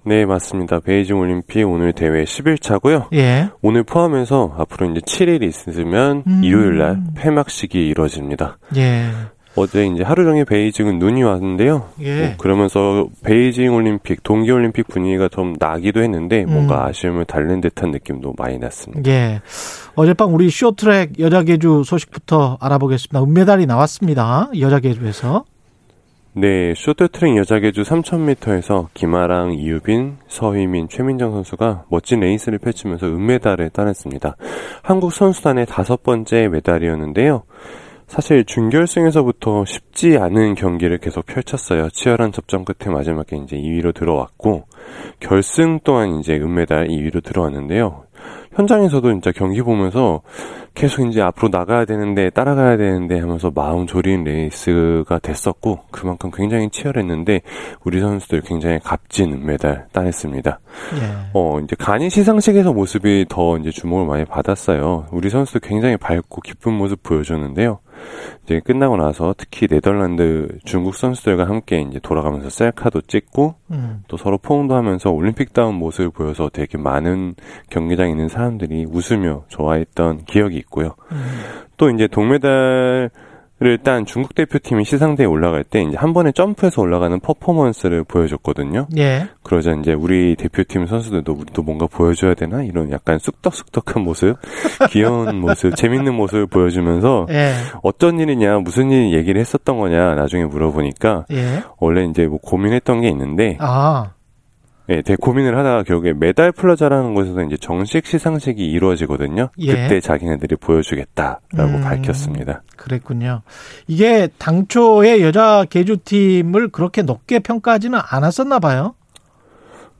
네, 맞습니다. 베이징 올림픽 오늘 대회 10일차고요. 예. 오늘 포함해서 앞으로 이제 7일 있으면 음. 일요일 날 폐막식이 이루어집니다. 예. 어제 이제 하루 종일 베이징은 눈이 왔는데요. 예. 뭐 그러면서 베이징 올림픽, 동계 올림픽 분위기가 좀 나기도 했는데 뭔가 음. 아쉬움을 달랜 듯한 느낌도 많이 났습니다. 예. 어젯밤 우리 쇼트랙 여자 계주 소식부터 알아보겠습니다. 은메달이 나왔습니다. 여자 계주에서. 네, 쇼트트랙 여자 계주 3000m에서 김아랑, 이유빈, 서희민, 최민정 선수가 멋진 레이스를 펼치면서 은메달을 따냈습니다. 한국 선수단의 다섯 번째 메달이었는데요. 사실 준결승에서부터 쉽지 않은 경기를 계속 펼쳤어요. 치열한 접전 끝에 마지막에 이제 2위로 들어왔고 결승 또한 이제 은메달 2위로 들어왔는데요. 현장에서도 진짜 경기 보면서 계속 이제 앞으로 나가야 되는데 따라가야 되는데 하면서 마음 졸인 레이스가 됐었고 그만큼 굉장히 치열했는데 우리 선수들 굉장히 값진 은메달 따냈습니다. 예. 어 이제 간이 시상식에서 모습이 더 이제 주목을 많이 받았어요. 우리 선수들 굉장히 밝고 기쁜 모습 보여줬는데요. 이제 끝나고 나서 특히 네덜란드, 중국 선수들과 함께 이제 돌아가면서 셀카도 찍고 음. 또 서로 포옹도 하면서 올림픽다운 모습을 보여서 되게 많은 경기장에 있는 사람들이 웃으며 좋아했던 기억이 있고요. 음. 또 이제 동메달 을딴 중국 대표팀이 시상대에 올라갈 때 이제 한 번에 점프해서 올라가는 퍼포먼스를 보여줬거든요. 예. 그러자 이제 우리 대표팀 선수들도 우리도 뭔가 보여줘야 되나 이런 약간 쑥덕쑥덕한 모습, 귀여운 모습, 재밌는 모습을 보여주면서 예. 어쩐 일이냐, 무슨 일 얘기를 했었던 거냐 나중에 물어보니까 예. 원래 이제 뭐 고민했던 게 있는데 아. 예, 되게 고민을 하다가 결국에 메달 플라자라는 곳에서 이제 정식 시상식이 이루어지거든요. 예. 그때 자기네들이 보여주겠다라고 음. 밝혔습니다. 그랬군요. 이게 당초에 여자 계주팀을 그렇게 높게 평가하지는 않았었나 봐요.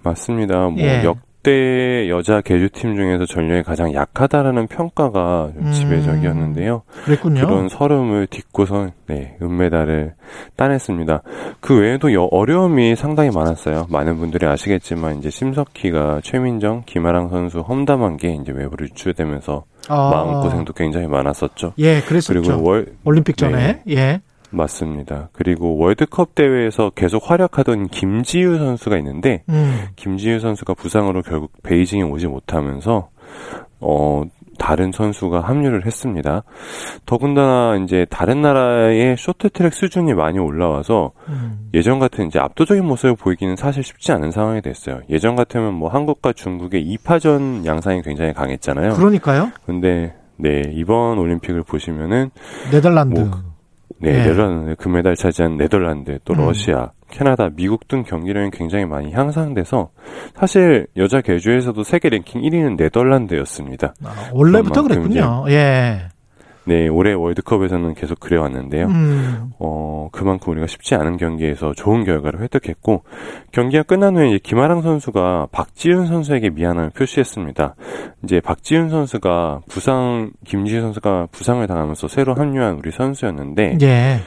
맞습니다. 뭐 예. 역대 여자 계주팀 중에서 전력이 가장 약하다라는 평가가 좀 음. 지배적이었는데요. 그랬군요. 그런 설움을 딛고선 네, 은메달을 따냈습니다. 그 외에도 여- 어려움이 상당히 많았어요. 많은 분들이 아시겠지만 이제 심석희가 최민정, 김아랑 선수 험담한 게 이제 외부로 유출되면서 아. 마음 고생도 굉장히 많았었죠. 예, 그랬었죠. 그리고 월 올림픽 전에. 예. 맞습니다. 그리고 월드컵 대회에서 계속 활약하던 김지유 선수가 있는데 음. 김지유 선수가 부상으로 결국 베이징에 오지 못하면서 어 다른 선수가 합류를 했습니다. 더군다나 이제 다른 나라의 쇼트트랙 수준이 많이 올라와서 음. 예전 같은 이제 압도적인 모습을 보이기는 사실 쉽지 않은 상황이 됐어요. 예전 같으면 뭐 한국과 중국의 2파전 양상이 굉장히 강했잖아요. 그러니까요. 근데 네 이번 올림픽을 보시면은 네덜란드. 뭐, 네, 예. 네덜란드 금메달 차지한 네덜란드, 또 음. 러시아, 캐나다, 미국 등 경기력이 굉장히 많이 향상돼서 사실 여자 개주에서도 세계 랭킹 1위는 네덜란드였습니다. 아, 원래부터 그랬군요. 예. 네, 올해 월드컵에서는 계속 그래왔는데요. 음. 어, 그만큼 우리가 쉽지 않은 경기에서 좋은 결과를 획득했고, 경기가 끝난 후에 이제 김아랑 선수가 박지훈 선수에게 미안함을 표시했습니다. 이제 박지훈 선수가 부상, 김지우 선수가 부상을 당하면서 새로 합류한 우리 선수였는데, 예.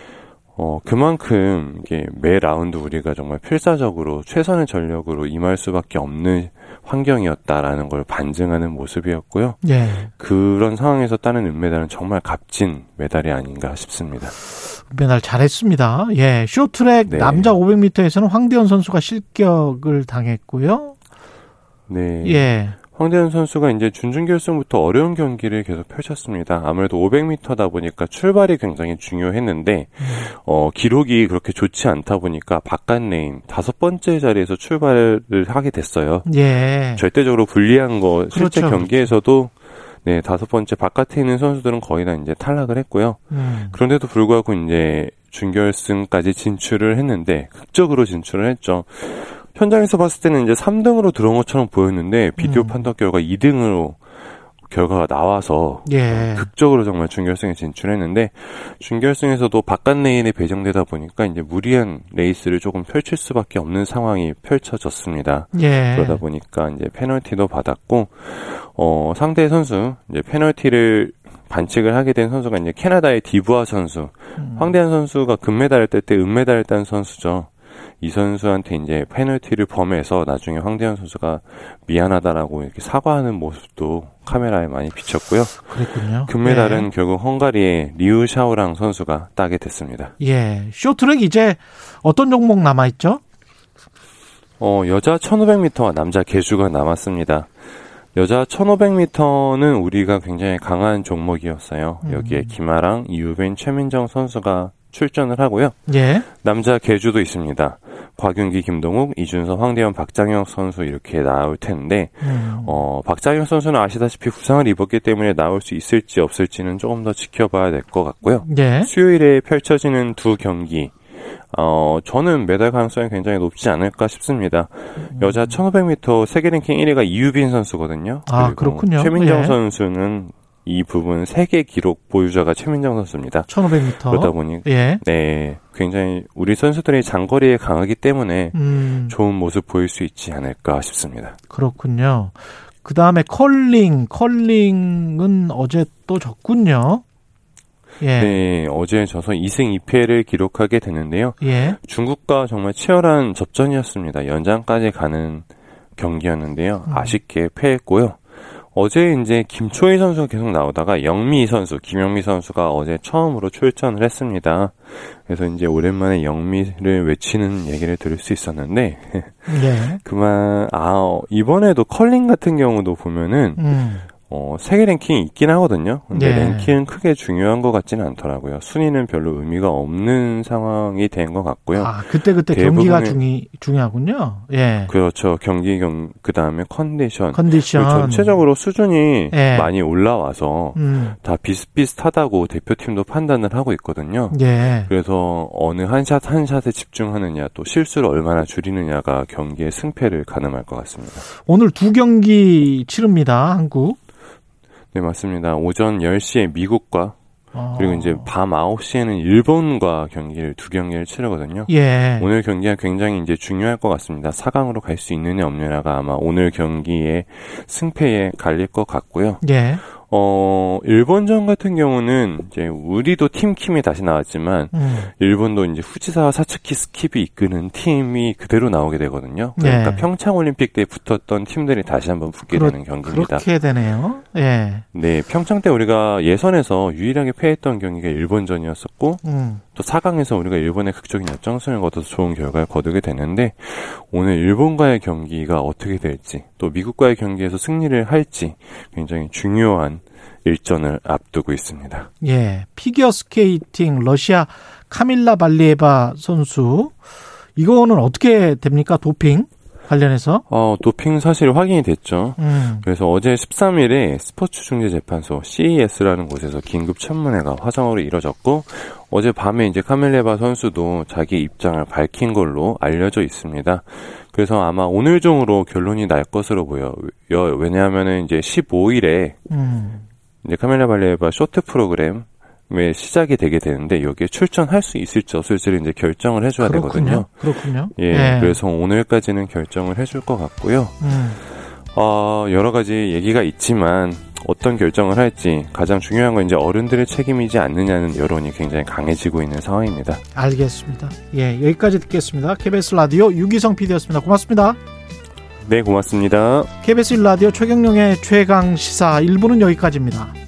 어, 그만큼 이게 매 라운드 우리가 정말 필사적으로 최선의 전력으로 임할 수밖에 없는 환경이었다라는 걸 반증하는 모습이었고요. 예. 그런 상황에서 따는 은메달은 정말 값진 메달이 아닌가 싶습니다. 메달 잘했습니다. 예. 쇼트랙 네. 남자 500m에서는 황대헌 선수가 실격을 당했고요. 네. 예. 황대헌 선수가 이제 준중결승부터 어려운 경기를 계속 펼쳤습니다. 아무래도 500m다 보니까 출발이 굉장히 중요했는데 어, 기록이 그렇게 좋지 않다 보니까 바깥 레인 다섯 번째 자리에서 출발을 하게 됐어요. 예. 절대적으로 불리한 거 실제 그렇죠. 경기에서도 네 다섯 번째 바깥에 있는 선수들은 거의 다 이제 탈락을 했고요. 음. 그런데도 불구하고 이제 준결승까지 진출을 했는데 극적으로 진출을 했죠. 현장에서 봤을 때는 이제 3등으로 들어온 것처럼 보였는데 비디오 음. 판독 결과 2등으로 결과가 나와서 예. 극적으로 정말 준결승에 진출했는데 준결승에서도 바깥 레인에 배정되다 보니까 이제 무리한 레이스를 조금 펼칠 수밖에 없는 상황이 펼쳐졌습니다. 예. 그러다 보니까 이제 페널티도 받았고 어 상대 선수 이제 페널티를 반칙을 하게 된 선수가 이제 캐나다의 뒤부아 선수, 음. 황대헌 선수가 금메달을 딸 때 은메달을 딴 선수죠. 이 선수한테 이제 페널티를 범해서 나중에 황대헌 선수가 미안하다라고 이렇게 사과하는 모습도 카메라에 많이 비쳤고요. 그랬군요. 금메달은 예. 결국 헝가리의 리우 샤오앙 선수가 따게 됐습니다. 예. 쇼트랙 이제 어떤 종목 남아 있죠? 어, 여자 1500m와 남자 계주가 남았습니다. 여자 1500m는 우리가 굉장히 강한 종목이었어요. 음. 여기에 김아랑, 이유빈, 최민정 선수가 출전을 하고요. 예. 남자 계주도 있습니다. 곽윤기, 김동욱, 이준서, 황대현, 박장혁 선수 이렇게 나올 텐데 음. 어, 박장혁 선수는 아시다시피 부상을 입었기 때문에 나올 수 있을지 없을지는 조금 더 지켜봐야 될 것 같고요. 예. 수요일에 펼쳐지는 두 경기 어, 저는 메달 가능성이 굉장히 높지 않을까 싶습니다. 음. 여자 1500m 세계 랭킹 1위가 이유빈 선수거든요. 아, 그렇군요. 최민정 예. 선수는 이 부분 세계 기록 보유자가 최민정 선수입니다. 1500m. 그러다 보니 예. 네, 굉장히 우리 선수들이 장거리에 강하기 때문에 음. 좋은 모습 보일 수 있지 않을까 싶습니다. 그렇군요. 그 다음에 컬링, 컬링은 어제 또 졌군요. 예. 네, 어제 져서 2승 2패를 기록하게 됐는데요. 예. 중국과 정말 치열한 접전이었습니다. 연장까지 가는 경기였는데요. 음. 아쉽게 패했고요. 어제 이제 김초희 선수가 계속 나오다가 영미 선수, 김영미 선수가 어제 처음으로 출전을 했습니다. 그래서 이제 오랜만에 영미를 외치는 얘기를 들을 수 있었는데, 예. 그만, 아, 어, 이번에도 컬링 같은 경우도 보면은, 음. 어, 세계 랭킹이 있긴 하거든요. 근데 예. 랭킹은 크게 중요한 것 같지는 않더라고요. 순위는 별로 의미가 없는 상황이 된 것 같고요. 아, 그때그때 대부분의- 경기가 중이, 중요하군요. 예. 그렇죠. 경기 경, 그 다음에 컨디션. 컨디션. 전체적으로 수준이 예. 많이 올라와서 음. 다 비슷비슷하다고 대표팀도 판단을 하고 있거든요. 예. 그래서 어느 한 샷 한 샷에 집중하느냐 또 실수를 얼마나 줄이느냐가 경기의 승패를 가늠할 것 같습니다. 오늘 두 경기 치릅니다, 한국. 네, 맞습니다. 오전 10시에 미국과 어. 그리고 이제 밤 9시에는 일본과 경기를 두 경기를 치르거든요. 예. 오늘 경기가 굉장히 이제 중요할 것 같습니다. 4강으로 갈 수 있느냐 없느냐가 아마 오늘 경기의 승패에 갈릴 것 같고요. 예. 어, 일본전 같은 경우는 이제 우리도 팀킴이 다시 나왔지만 음. 일본도 이제 후지사와 사츠키 스킵이 이끄는 팀이 그대로 나오게 되거든요. 그러니까 네. 평창 올림픽 때 붙었던 팀들이 다시 한번 붙게 그렇- 되는 경기입니다. 그렇게 되네요. 예. 네, 평창 때 우리가 예선에서 유일하게 패했던 경기가 일본전이었었고 음. 또 4강에서 우리가 일본의 극적인 역전승을 거둬서 좋은 결과를 거두게 되는데 오늘 일본과의 경기가 어떻게 될지 또 미국과의 경기에서 승리를 할지 굉장히 중요한 일전을 앞두고 있습니다. 예. 피겨 스케이팅 러시아 카밀라 발리에바 선수 이거는 어떻게 됩니까? 도핑 관련해서? 어, 도핑 사실 확인이 됐죠. 음. 그래서 어제 13일에 스포츠 중재 재판소 CES라는 곳에서 긴급 청문회가 화상으로 이뤄졌고 어제 밤에 이제 카멜레바 선수도 자기 입장을 밝힌 걸로 알려져 있습니다. 그래서 아마 오늘 중으로 결론이 날 것으로 보여. 요 왜냐하면은 이제 15일에 음. 이제 카멜라 발레바 쇼트 프로그램 에 시작이 되게 되는데 여기에 출전할 수 있을지 없을지를 이제 결정을 해줘야 되거든요. 그렇군요. 예, 그래서 오늘까지는 결정을 해줄 것 같고요. 음. 어, 여러 가지 얘기가 있지만 어떤 결정을 할지 가장 중요한 건 이제 어른들의 책임이지 않느냐는 여론이 굉장히 강해지고 있는 상황입니다. 알겠습니다. 예, 여기까지 듣겠습니다. KBS 라디오 유기성 PD였습니다. 고맙습니다. 네, 고맙습니다. KBS 라디오 최경령의 최강 시사 1부는 여기까지입니다.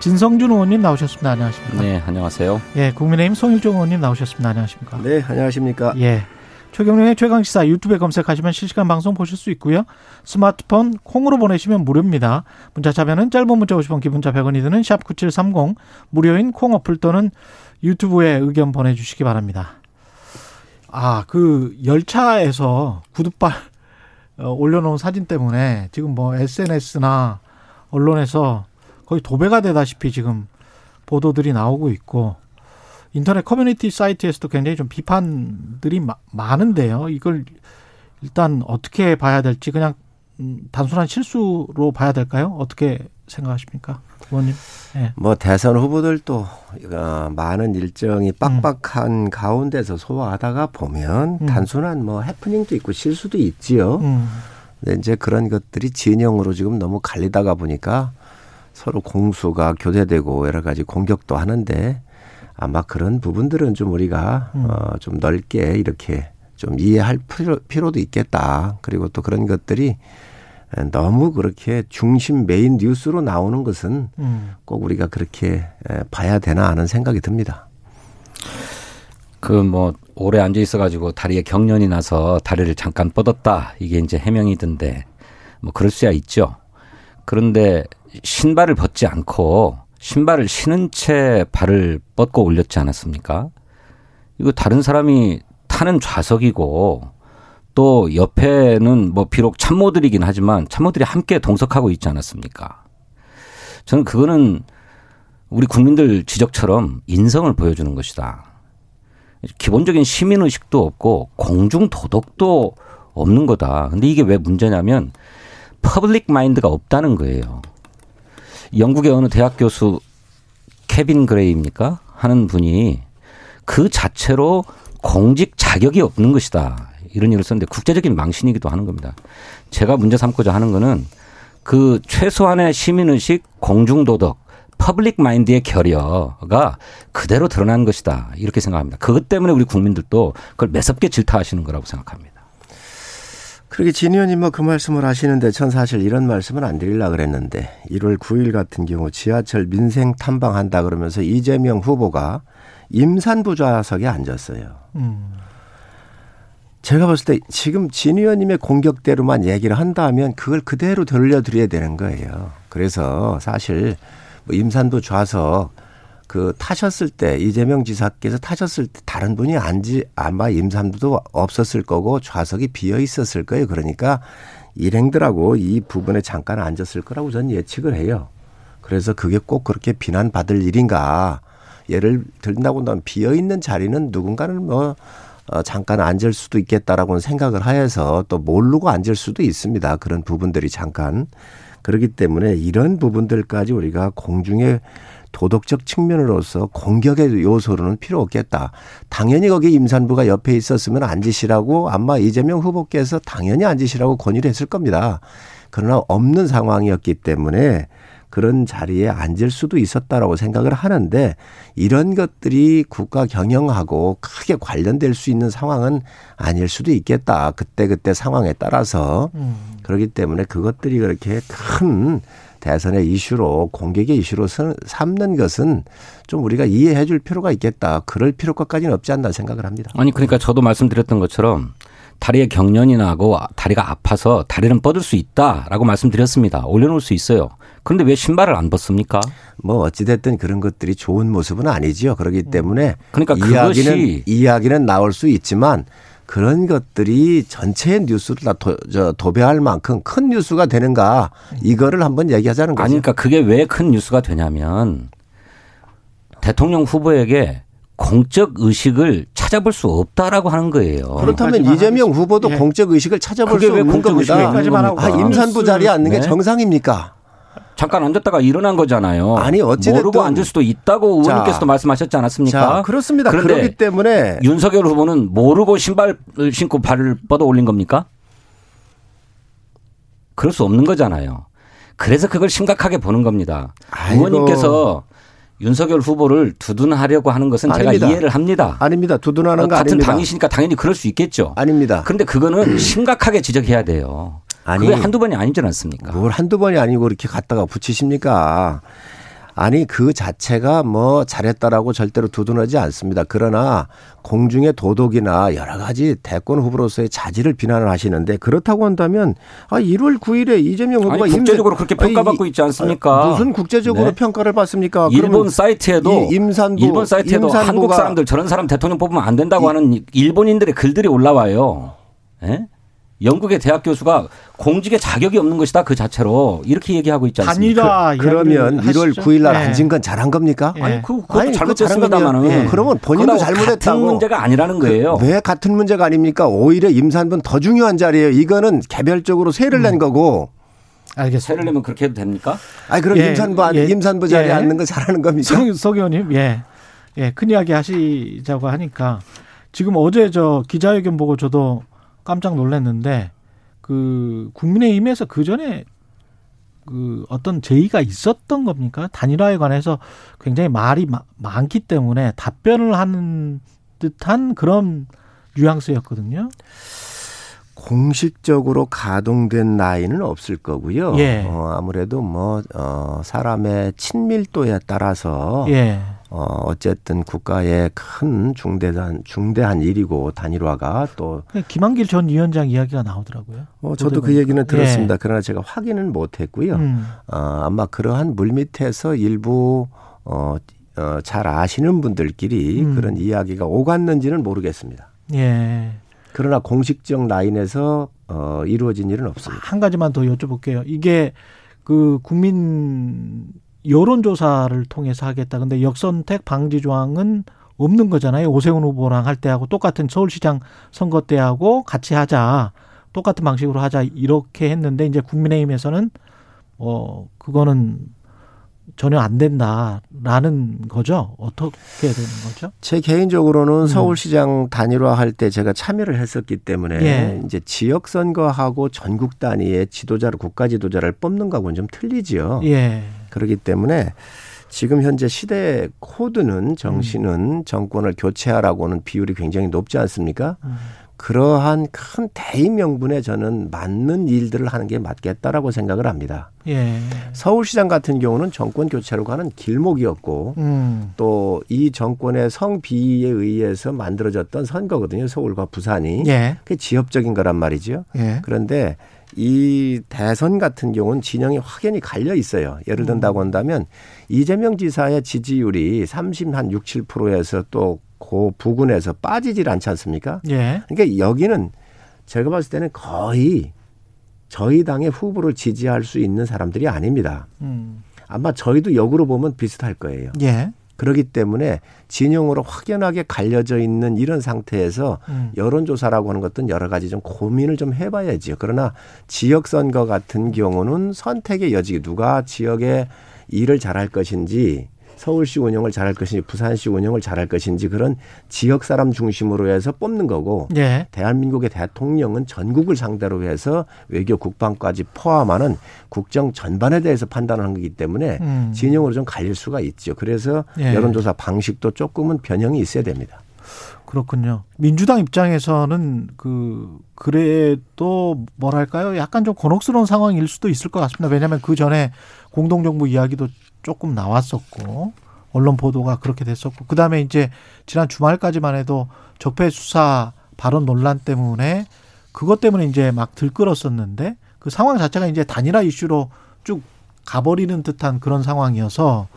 진성준 의원님 나오셨습니다. 안녕하십니까? 네, 안녕하세요. 예, 국민의힘 송일종 의원님 나오셨습니다. 안녕하십니까? 네, 안녕하십니까? 예. 최경련의 최강시사 유튜브에 검색하시면 실시간 방송 보실 수 있고요. 스마트폰 콩으로 보내시면 무료입니다. 문자 참여는 짧은 문자 50원, 기본자 100원이 드는 샵 9730 무료인 콩 어플 또는 유튜브에 의견 보내주시기 바랍니다. 아, 그 열차에서 구두발 어, 올려놓은 사진 때문에 지금 뭐 SNS나 언론에서 거의 도배가 되다시피 지금 보도들이 나오고 있고 인터넷 커뮤니티 사이트에서도 굉장히 좀 비판들이 마, 많은데요. 이걸 일단 어떻게 봐야 될지 그냥 음, 단순한 실수로 봐야 될까요? 어떻게 생각하십니까, 의원님? 네. 뭐 대선 후보들도 어, 많은 일정이 빡빡한 음. 가운데서 소화하다가 보면 음. 단순한 뭐 해프닝도 있고 실수도 있지요. 음. 근데 이제 그런 것들이 진영으로 지금 너무 갈리다가 보니까 서로 공수가 교대되고 여러 가지 공격도 하는데 아마 그런 부분들은 좀 우리가 음. 어, 좀 넓게 이렇게 좀 이해할 필요, 필요도 있겠다. 그리고 또 그런 것들이 너무 그렇게 중심 메인 뉴스로 나오는 것은 음. 꼭 우리가 그렇게 봐야 되나 하는 생각이 듭니다. 그 뭐 오래 앉아 있어가지고 다리에 경련이 나서 다리를 잠깐 뻗었다 이게 이제 해명이던데 뭐 그럴 수야 있죠. 그런데 신발을 벗지 않고 신발을 신은 채 발을 뻗고 올렸지 않았습니까? 이거 다른 사람이 타는 좌석이고 또 옆에는 뭐 비록 참모들이긴 하지만 참모들이 함께 동석하고 있지 않았습니까? 저는 그거는 우리 국민들 지적처럼 인성을 보여주는 것이다. 기본적인 시민의식도 없고 공중 도덕도 없는 거다. 근데 이게 왜 문제냐면 public mind가 없다는 거예요. 영국의 어느 대학 교수 케빈 그레이입니까? 하는 분이 그 자체로 공직 자격이 없는 것이다. 이런 일을 썼는데 국제적인 망신이기도 하는 겁니다. 제가 문제 삼고자 하는 거는 그 최소한의 시민의식, 공중도덕, public mind의 결여가 그대로 드러난 것이다. 이렇게 생각합니다. 그것 때문에 우리 국민들도 그걸 매섭게 질타하시는 거라고 생각합니다. 그렇게 진 의원님 뭐 그 말씀을 하시는데 전 사실 이런 말씀은 안 드리려 그랬는데 1월 9일 같은 경우 지하철 민생 탐방한다 그러면서 이재명 후보가 임산부 좌석에 앉았어요. 음. 제가 봤을 때 지금 진 의원님의 공격대로만 얘기를 한다면 그걸 그대로 돌려드려야 되는 거예요. 그래서 사실 뭐 임산부 좌석 그 타셨을 때 이재명 지사께서 타셨을 때 다른 분이 앉지 아마 임산부도 없었을 거고 좌석이 비어 있었을 거예요. 그러니까 일행들하고 이 부분에 잠깐 앉았을 거라고 저는 예측을 해요. 그래서 그게 꼭 그렇게 비난받을 일인가. 예를 들다고 하면 비어 있는 자리는 누군가는 뭐 어, 잠깐 앉을 수도 있겠다라고는 생각을 하여서 또 모르고 앉을 수도 있습니다. 그런 부분들이 잠깐. 그렇기 때문에 이런 부분들까지 우리가 공중에 도덕적 측면으로서 공격의 요소로는 필요 없겠다. 당연히 거기 임산부가 옆에 있었으면 앉으시라고 아마 이재명 후보께서 당연히 앉으시라고 권유를 했을 겁니다. 그러나 없는 상황이었기 때문에 그런 자리에 앉을 수도 있었다라고 생각을 하는데 이런 것들이 국가 경영하고 크게 관련될 수 있는 상황은 아닐 수도 있겠다. 그때그때 그때 상황에 따라서. 음. 그렇기 때문에 그것들이 그렇게 큰 대선의 이슈로 공격의 이슈로 삼는 것은 좀 우리가 이해해 줄 필요가 있겠다. 그럴 필요까지는 없지 않나 생각을 합니다. 아니 그러니까 저도 말씀드렸던 것처럼 다리에 경련이 나고 다리가 아파서 다리는 뻗을 수 있다라고 말씀드렸습니다. 올려놓을 수 있어요. 그런데 왜 신발을 안 벗습니까? 뭐 어찌됐든 그런 것들이 좋은 모습은 아니지요. 그렇기 때문에 그러니까 이야기는 이야기는 나올 수 있지만 그런 것들이 전체 뉴스를 다 도, 저, 도배할 만큼 큰 뉴스가 되는가 이거를 한번 얘기하자는 거죠. 아니 그러니까 그게 왜 큰 뉴스가 되냐면 대통령 후보에게 공적 의식을 찾아볼 수 없다라고 하는 거예요. 그렇다면 이재명 후보도 예. 공적 의식을 찾아볼 수 없는 겁니다. 아, 임산부 자리에 앉는 게 네. 정상입니까? 잠깐 앉았다가 일어난 거잖아요. 아니 어찌 모르고 앉을 수도 있다고 의원님께서도 말씀하셨지 않았습니까? 자, 그렇습니다. 그렇기 때문에 윤석열 후보는 모르고 신발을 신고 발을 뻗어 올린 겁니까? 그럴 수 없는 거잖아요. 그래서 그걸 심각하게 보는 겁니다. 아이고. 의원님께서 윤석열 후보를 두둔하려고 하는 것은 아닙니다. 제가 이해를 합니다. 아닙니다. 두둔하는 거 같은 아닙니다. 당이시니까 당연히 그럴 수 있겠죠. 아닙니다. 그런데 그거는 심각하게 지적해야 돼요. 아니, 그게 한두 번이 아니지 않습니까? 뭘 한두 번이 아니고 이렇게 갖다가 붙이십니까? 아니 그 자체가 뭐 잘했다라고 절대로 두둔하지 않습니다. 그러나 공중의 도덕이나 여러 가지 대권 후보로서의 자질을 비난을 하시는데 그렇다고 한다면 아 1월 9일에 이재명 후보가 아니, 국제적으로 그렇게 평가받고 있지 않습니까? 무슨 국제적으로 네. 평가를 받습니까? 일본 사이트에도 이 임산부 일본 사이트에도 임산부가 한국 사람들 저런 사람 대통령 뽑으면 안 된다고 하는 일본인들의 글들이 올라와요. 예? 영국의 대학 교수가 공직에 자격이 없는 것이다 그 자체로 이렇게 얘기하고 있지 않습니까? 단일화 그러면 이야기를 1월 하시죠. 9일 날 예. 앉은 건 잘한 겁니까? 예. 아니 그 그것도 잘한 거면, 예. 그러면 본인도 그거하고 잘못했다고. 같은 문제가 아니라는 거예요. 왜 같은 문제가 아닙니까? 오히려 임산부는 더 중요한 자리예요. 이거는 개별적으로 세를 음. 낸 거고. 알겠습니다. 세를 내면 그렇게 해도 됩니까? 아니 그럼 예, 임산부 안- 예, 임산부 자리에 예. 앉는 거 잘하는 겁니까? 성, 석 의원님, 예. 예, 큰 이야기 하시자고 하니까 지금 어제 저 기자회견 보고 저도 깜짝 놀랐는데 그 국민의힘에서 그 전에 그 어떤 제의가 있었던 겁니까? 단일화에 관해서 굉장히 말이 마- 많기 때문에 답변을 하는 듯한 그런 뉘앙스였거든요. 공식적으로 가동된 나이는 없을 거고요. 예. 어, 아무래도 뭐 어, 사람의 친밀도에 따라서 예. 어, 어쨌든 국가의 큰 중대한 중대한 일이고 단일화가 또 김한길 전 위원장 이야기가 나오더라고요. 어, 저도 그. 얘기는 들었습니다. 예. 그러나 제가 확인은 못했고요. 음. 어, 아마 그러한 물 밑에서 일부 어, 어, 잘 아시는 분들끼리 음. 그런 이야기가 오갔는지는 모르겠습니다. 예. 그러나 공식적 라인에서 어, 이루어진 일은 없습니다. 한 가지만 더 여쭤볼게요. 이게 그 국민 여론조사를 통해서 하겠다. 근데 역선택 방지 조항은 없는 거잖아요. 오세훈 후보랑 할 때하고 똑같은 서울시장 선거 때하고 같이 하자. 똑같은 방식으로 하자. 이렇게 했는데 이제 국민의힘에서는 어 그거는 전혀 안 된다라는 거죠. 어떻게 되는 거죠? 제 개인적으로는 음. 서울시장 단일화 할 때 제가 참여를 했었기 때문에 예. 이제 지역 선거하고 전국 단위의 지도자를 국가 지도자를 뽑는 거하고는 좀 틀리지요. 예. 그렇기 때문에 지금 현재 시대 코드는 정신은 정권을 교체하라고는 비율이 굉장히 높지 않습니까? 음. 그러한 큰 대의 명분에 저는 맞는 일들을 하는 게 맞겠다라고 생각을 합니다. 예. 서울시장 같은 경우는 정권 교체로 가는 길목이었고 음. 또이 정권의 성비에 의해서 만들어졌던 선거거든요. 서울과 부산이. 예. 그게 지역적인 거란 말이죠. 예. 그런데 이 대선 같은 경우는 진영이 확연히 갈려 있어요. 예를 든다고 한다면 이재명 지사의 지지율이 30한 6, 7%에서 또 그 부근에서 빠지질 않지 않습니까? 예. 그러니까 여기는 제가 봤을 때는 거의 저희 당의 후보를 지지할 수 있는 사람들이 아닙니다. 음. 아마 저희도 역으로 보면 비슷할 거예요. 예. 그렇기 때문에 진영으로 확연하게 갈려져 있는 이런 상태에서 음. 여론조사라고 하는 것은 여러 가지 좀 고민을 좀 해봐야지요. 그러나 지역선거 같은 경우는 선택의 여지, 누가 지역에 일을 잘할 것인지 서울시 운영을 잘할 것인지 부산시 운영을 잘할 것인지 그런 지역 사람 중심으로 해서 뽑는 거고 예. 대한민국의 대통령은 전국을 상대로 해서 외교 국방까지 포함하는 국정 전반에 대해서 판단하는 거기 때문에 음. 진영으로 좀 갈릴 수가 있죠. 그래서 예. 여론조사 방식도 조금은 변형이 있어야 됩니다. 그렇군요. 민주당 입장에서는 그 그래도 뭐랄까요? 약간 좀 곤혹스러운 상황일 수도 있을 것 같습니다. 왜냐하면 그 전에 공동정부 이야기도 조금 나왔었고 언론 보도가 그렇게 됐었고 그 다음에 이제 지난 주말까지만 해도 적폐 수사 발언 논란 때문에 그것 때문에 이제 막 들끓었었는데 그 상황 자체가 이제 단일화 이슈로 쭉 가버리는 듯한 그런 상황이어서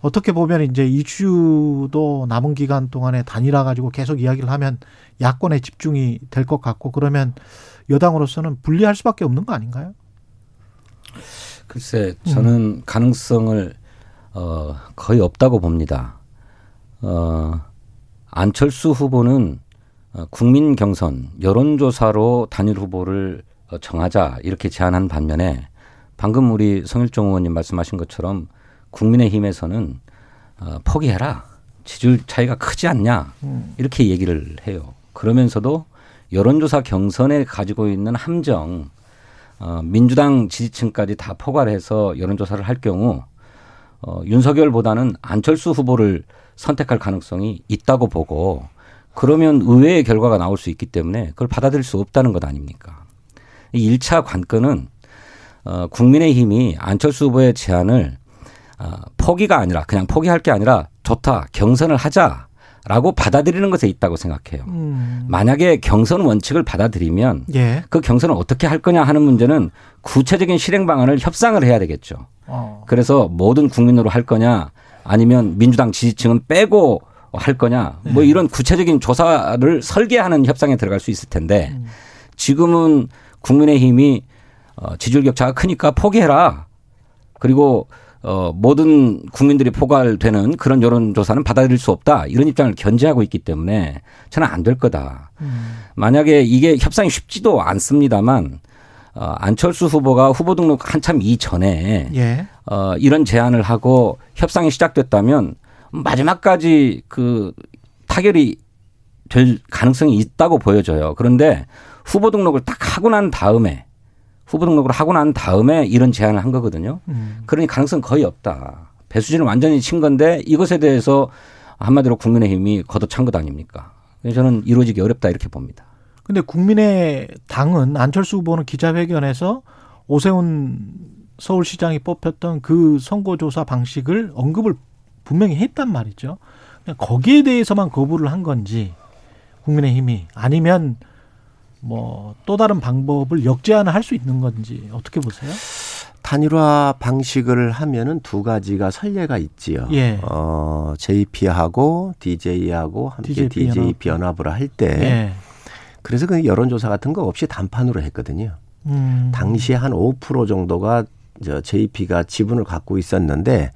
어떻게 보면 이제 이슈도 남은 기간 동안에 단일화 가지고 계속 이야기를 하면 야권에 집중이 될 것 같고 그러면 여당으로서는 불리할 수밖에 없는 거 아닌가요? 글쎄, 저는 가능성을 어, 거의 없다고 봅니다. 어, 안철수 후보는 어, 국민 경선 여론조사로 단일 후보를 어, 정하자 이렇게 제안한 반면에 방금 우리 성일종 의원님 말씀하신 것처럼 국민의힘에서는 어, 포기해라 지지율 차이가 크지 않냐 이렇게 얘기를 해요. 그러면서도 여론조사 경선에 가지고 있는 함정 어, 민주당 지지층까지 다 포괄해서 여론조사를 할 경우 어, 윤석열보다는 안철수 후보를 선택할 가능성이 있다고 보고 그러면 의외의 결과가 나올 수 있기 때문에 그걸 받아들일 수 없다는 것 아닙니까? 이 1차 관건은 어, 국민의힘이 안철수 후보의 제안을 어, 포기가 아니라 그냥 포기할 게 아니라 좋다 경선을 하자라고 받아들이는 것에 있다고 생각해요. 음. 만약에 경선 원칙을 받아들이면 예. 그 경선을 어떻게 할 거냐 하는 문제는 구체적인 실행 방안을 협상을 해야 되겠죠. 어. 그래서 모든 국민으로 할 거냐 아니면 민주당 지지층은 빼고 할 거냐 뭐 이런 구체적인 조사를 설계하는 협상에 들어갈 수 있을 텐데 지금은 국민의힘이 어, 지지율 격차가 크니까 포기해라. 그리고 어, 모든 국민들이 포괄되는 그런 여론조사는 받아들일 수 없다. 이런 입장을 견제하고 있기 때문에 저는 안 될 거다. 만약에 이게 협상이 쉽지도 않습니다만 어, 안철수 후보가 후보 등록 한참 이전에 예. 어, 이런 제안을 하고 협상이 시작됐다면 마지막까지 그 타결이 될 가능성이 있다고 보여져요. 그런데 후보 등록을 딱 하고 난 다음에 후보 등록을 하고 난 다음에 이런 제안을 한 거거든요. 음. 그러니 가능성 거의 없다. 배수진을 완전히 친 건데 이것에 대해서 한마디로 국민의힘이 걷어찬 것 아닙니까? 그래서 저는 이루어지기 어렵다 이렇게 봅니다. 근데 국민의 당은 안철수 후보는 기자회견에서 오세훈 서울시장이 뽑혔던 그 선거조사 방식을 언급을 분명히 했단 말이죠. 거기에 대해서만 거부를 한 건지 국민의힘이 아니면 뭐 또 다른 방법을 역제안을 할 수 있는 건지 어떻게 보세요? 단일화 방식을 하면은 두 가지가 선례가 있지요. 예. 어, JP하고 DJ하고 함께 DJP DJP 연합 을 할때 예. 그래서 그 여론조사 같은 거 없이 단판으로 했거든요. 음. 당시에 한 5% 정도가 저 JP가 지분을 갖고 있었는데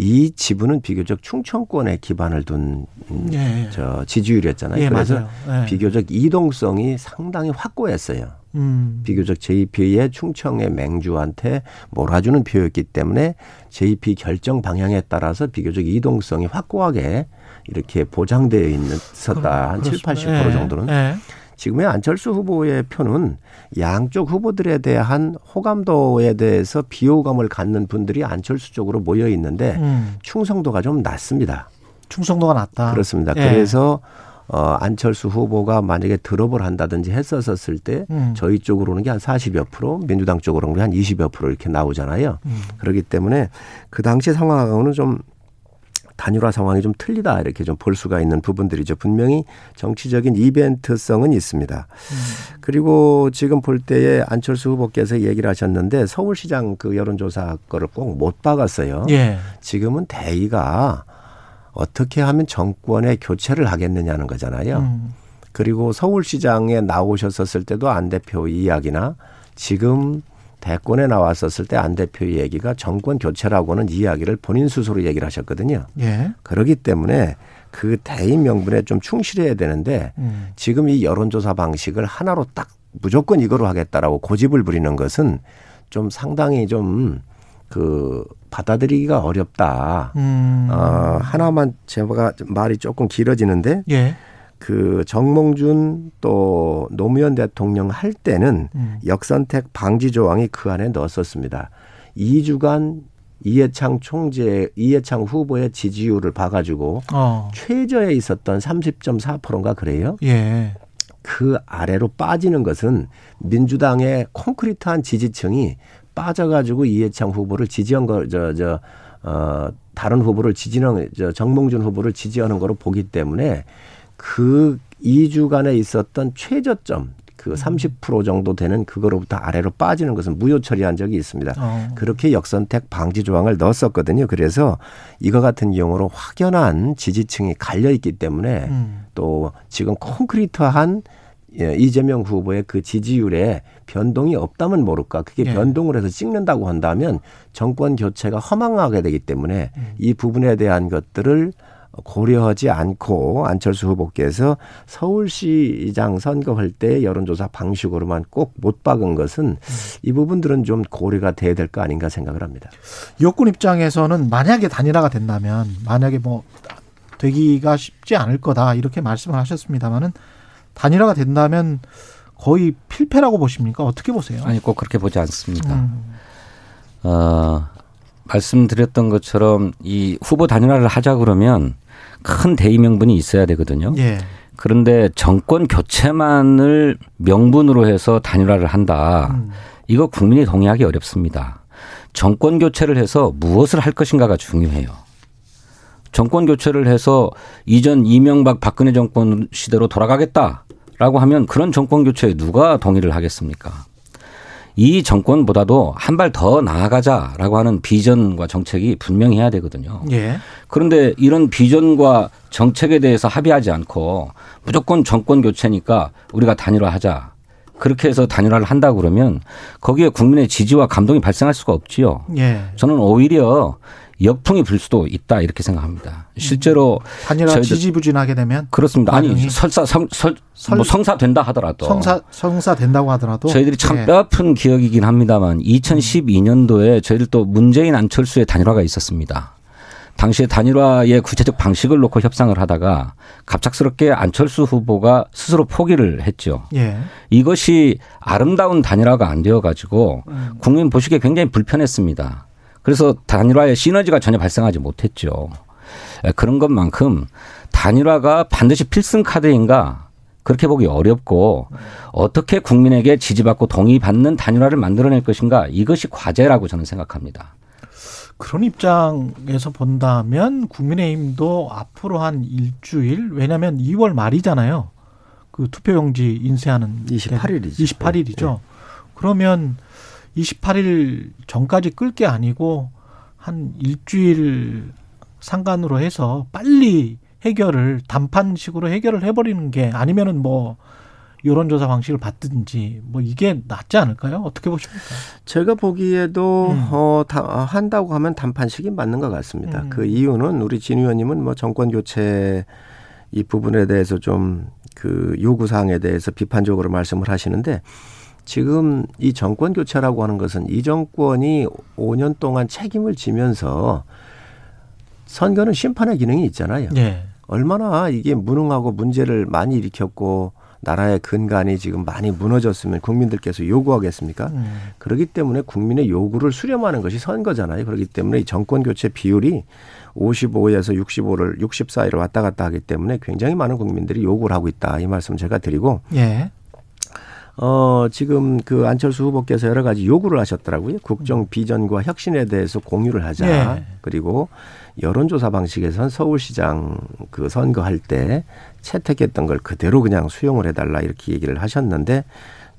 이 지분은 비교적 충청권에 기반을 둔 음, 예. 저 지지율이었잖아요. 예, 그래서. 예. 비교적 이동성이 상당히 확고했어요. 음. 비교적 JP의 충청의 맹주한테 몰아주는 표였기 때문에 JP 결정 방향에 따라서 비교적 이동성이 확고하게 이렇게 보장되어 있었다. 한 7, 80% 그렇습니다. 예. 정도는. 예. 지금의 안철수 후보의 표는 양쪽 후보들에 대한 호감도에 대해서 비호감을 갖는 분들이 안철수 쪽으로 모여 있는데 음. 충성도가 좀 낮습니다. 충성도가 낮다. 그렇습니다. 예. 그래서 어, 안철수 후보가 만약에 드롭을 한다든지 했었을 때 음. 저희 쪽으로 오는 게 한 40여 프로, 민주당 쪽으로 오는 게한 20여 프로 이렇게 나오잖아요. 음. 그렇기 때문에 그 당시 상황하고는 좀 단일화 상황이 좀 틀리다 이렇게 좀 볼 수가 있는 부분들이죠. 분명히 정치적인 이벤트성은 있습니다. 그리고 지금 볼 때에 안철수 후보께서 얘기를 하셨는데 서울시장 그 여론조사 거를 꼭 못 박았어요. 예. 지금은 대의가 어떻게 하면 정권의 교체를 하겠느냐는 거잖아요. 음. 그리고 서울시장에 나오셨었을 때도 안 대표 이야기나 지금 대권에 나왔었을 때 안 대표 얘기가 정권 교체라고는 이야기를 본인 스스로 얘기를 하셨거든요. 예. 그러기 때문에 그 대의 명분에 좀 충실해야 되는데 음. 지금 이 여론조사 방식을 하나로 딱 무조건 이거로 하겠다라고 고집을 부리는 것은 좀 상당히 좀 그 받아들이기가 어렵다. 음. 어, 하나만 제가 말이 조금 길어지는데 예. 그 정몽준 또 노무현 대통령 할 때는 음. 역선택 방지 조항이 그 안에 넣었었습니다. 2주간 이해창 총재, 이해창 후보의 지지율을 봐가지고 어. 최저에 있었던 30.4%인가 그래요. 예. 그 아래로 빠지는 것은 민주당의 콘크리트한 지지층이 빠져가지고 이해창 후보를 지지한 거, 저, 저, 어, 다른 후보를 지지하는, 저, 정몽준 후보를 지지하는 거로 보기 때문에 그 2주간에 있었던 최저점, 그 30% 정도 되는 그거로부터 아래로 빠지는 것은 무효 처리한 적이 있습니다. 어. 그렇게 역선택 방지 조항을 넣었었거든요. 그래서 이거 같은 경우로 확연한 지지층이 갈려 있기 때문에 음. 또 지금 콘크리트한 예, 이재명 후보의 그 지지율에 변동이 없다면 모를까. 그게 예. 변동을 해서 찍는다고 한다면 정권 교체가 허망하게 되기 때문에 음. 이 부분에 대한 것들을 고려하지 않고 안철수 후보께서 서울시장 선거할 때 여론조사 방식으로만 꼭 못 박은 것은 이 부분들은 좀 고려가 돼야 될 거 아닌가 생각을 합니다. 여권 입장에서는 만약에 단일화가 된다면 만약에 뭐 되기가 쉽지 않을 거다 이렇게 말씀을 하셨습니다만은 단일화가 된다면 거의 필패라고 보십니까? 어떻게 보세요? 아니 꼭 그렇게 보지 않습니다. 음. 어, 말씀드렸던 것처럼 이 후보 단일화를 하자 그러면 큰 대의 명분이 있어야 되거든요. 예. 그런데 정권 교체만을 명분으로 해서 단일화를 한다. 음. 이거 국민이 동의하기 어렵습니다. 정권 교체를 해서 무엇을 할 것인가가 중요해요. 정권 교체를 해서 이전 이명박 박근혜 정권 시대로 돌아가겠다라고 하면 그런 정권 교체에 누가 동의를 하겠습니까? 이 정권보다도 한 발 더 나아가자라고 하는 비전과 정책이 분명히 해야 되거든요. 예. 그런데 이런 비전과 정책에 대해서 합의하지 않고 무조건 정권 교체니까 우리가 단일화하자. 그렇게 해서 단일화를 한다 그러면 거기에 국민의 지지와 감동이 발생할 수가 없지요. 예. 저는 오히려 역풍이 불 수도 있다 이렇게 생각합니다. 실제로 단일화 지지부진하게 되면 그렇습니다. 아니? 설사 성, 설, 설- 뭐 성사 된다 하더라도 성사 성사 된다고 하더라도 저희들이 참 예. 뼈아픈 기억이긴 합니다만 2012년도에 저희들 또 문재인 안철수의 단일화가 있었습니다. 당시에 단일화의 구체적 방식을 놓고 협상을 하다가 갑작스럽게 안철수 후보가 스스로 포기를 했죠. 예. 이것이 아름다운 단일화가 안 되어 가지고 음. 국민 보시기에 굉장히 불편했습니다. 그래서 단일화의 시너지가 전혀 발생하지 못했죠. 에, 그런 것만큼 단일화가 반드시 필승 카드인가 그렇게 보기 어렵고 어떻게 국민에게 지지받고 동의받는 단일화를 만들어낼 것인가 이것이 과제라고 저는 생각합니다. 그런 입장에서 본다면 국민의힘도 앞으로 한 일주일 왜냐하면 2월 말이잖아요. 그 투표용지 인쇄하는 28일 이죠. 28일이죠. 그러면 28일 전까지 끌 게 아니고 한 일주일 상간으로 해서 빨리 해결을 단판식으로 해결을 해버리는 게 아니면은 뭐 여론조사 방식을 받든지 뭐 이게 낫지 않을까요? 어떻게 보십니까? 제가 보기에도 음. 어, 다, 한다고 하면 단판식이 맞는 것 같습니다. 음. 그 이유는 우리 진 의원님은 뭐 정권 교체 이 부분에 대해서 좀 그 요구 사항에 대해서 비판적으로 말씀을 하시는데 지금 이 정권 교체라고 하는 것은 이 정권이 5년 동안 책임을 지면서 선거는 심판의 기능이 있잖아요. 예. 얼마나 이게 무능하고 문제를 많이 일으켰고 나라의 근간이 지금 많이 무너졌으면 국민들께서 요구하겠습니까? 음. 그렇기 때문에 국민의 요구를 수렴하는 것이 선거잖아요. 그렇기 때문에 이 정권 교체 비율이 55에서 65를 60 사이로 왔다 갔다 하기 때문에 굉장히 많은 국민들이 요구를 하고 있다. 이 말씀 제가 드리고 예. 어 지금 그 안철수 후보께서 여러 가지 요구를 하셨더라고요. 국정 비전과 혁신에 대해서 공유를 하자. 예. 그리고 여론조사 방식에선 서울시장 그 선거할 때 채택했던 걸 그대로 그냥 수용을 해달라 이렇게 얘기를 하셨는데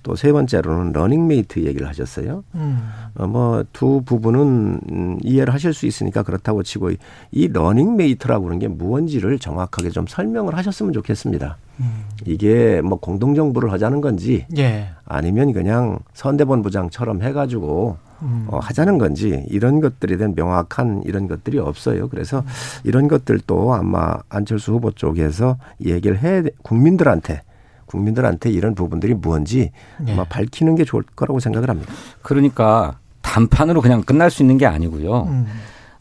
또 세 번째로는 러닝메이트 얘기를 하셨어요. 음. 어, 뭐 두 부분은 음, 이해를 하실 수 있으니까 그렇다고 치고 이 러닝메이트라고 그러는 게 무언지를 정확하게 좀 설명을 하셨으면 좋겠습니다. 음. 이게 뭐 공동정부를 하자는 건지 예. 아니면 그냥 선대본부장처럼 해가지고 음. 어, 하자는 건지 이런 것들에 대한 명확한 이런 것들이 없어요. 그래서 이런 것들도 아마 안철수 후보 쪽에서 얘기를 해 국민들한테 국민들한테 이런 부분들이 뭔지 예. 아마 밝히는 게 좋을 거라고 생각을 합니다. 그러니까 담판으로 그냥 끝날 수 있는 게 아니고요. 음.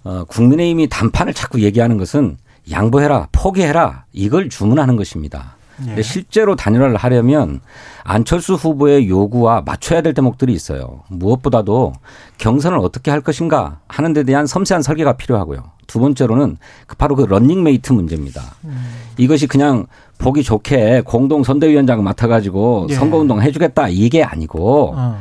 어, 국민의힘이 담판을 자꾸 얘기하는 것은 양보해라, 포기해라 이걸 주문하는 것입니다. 예. 근데 실제로 단일화를 하려면 안철수 후보의 요구와 맞춰야 될 대목들이 있어요. 무엇보다도 경선을 어떻게 할 것인가 하는 데 대한 섬세한 설계가 필요하고요. 두 번째로는 그 바로 그 러닝메이트 문제입니다. 이것이 그냥 보기 좋게 공동 선대위원장 맡아가지고 예. 선거운동 해주겠다 이게 아니고 어.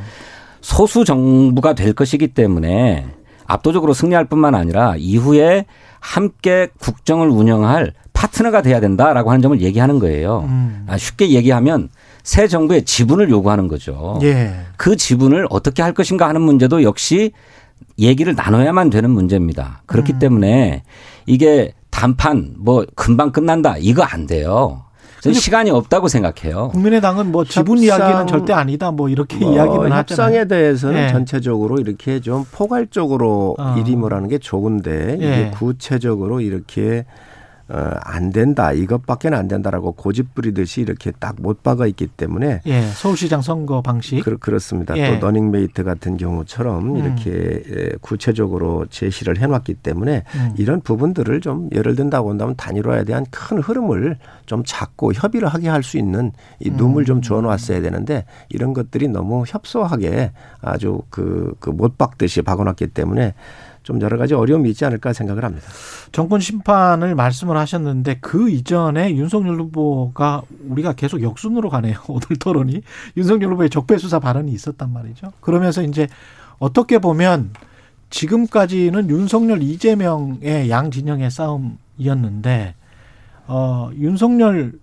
소수 정부가 될 것이기 때문에 압도적으로 승리할 뿐만 아니라 이후에 함께 국정을 운영할 파트너가 돼야 된다라고 하는 점을 얘기하는 거예요. 음. 아, 쉽게 얘기하면 새 정부의 지분을 요구하는 거죠. 예. 그 지분을 어떻게 할 것인가 하는 문제도 역시 얘기를 나눠야만 되는 문제입니다. 그렇기 음. 때문에 이게 담판 뭐 금방 끝난다 이거 안 돼요. 시간이 없다고 생각해요. 국민의당은 뭐 지분 협상- 이야기는 절대 아니다. 뭐 이렇게 뭐 이야기는 하잖아요. 협상에 대해서는 예. 전체적으로 이렇게 좀 포괄적으로 어. 일임을 하는 게 좋은데 이게 예. 구체적으로 이렇게 어, 안 된다 이것밖에는 안 된다라고 고집 부리듯이 이렇게 딱 못 박아 있기 때문에 예. 서울시장 선거 방식. 그, 그렇습니다. 예. 또 러닝메이트 같은 경우처럼 음. 이렇게 예, 구체적으로 제시를 해놨기 때문에 음. 이런 부분들을 좀 예를 든다고 한다면 단일화에 대한 큰 흐름을 좀 잡고 협의를 하게 할 수 있는 이 룸을 음. 좀 주어놨어야 되는데 이런 것들이 너무 협소하게 아주 그, 그 못 박듯이 박아놨기 때문에 좀 여러 가지 어려움이 있지 않을까 생각을 합니다. 정권 심판을 말씀을 하셨는데 그 이전에 윤석열 후보가 우리가 계속 역순으로 가네요. 오늘 토론이 윤석열 후보의 적폐 수사 발언이 있었단 말이죠. 그러면서 이제 어떻게 보면 지금까지는 윤석열 이재명의 양 진영의 싸움이었는데 어 윤석열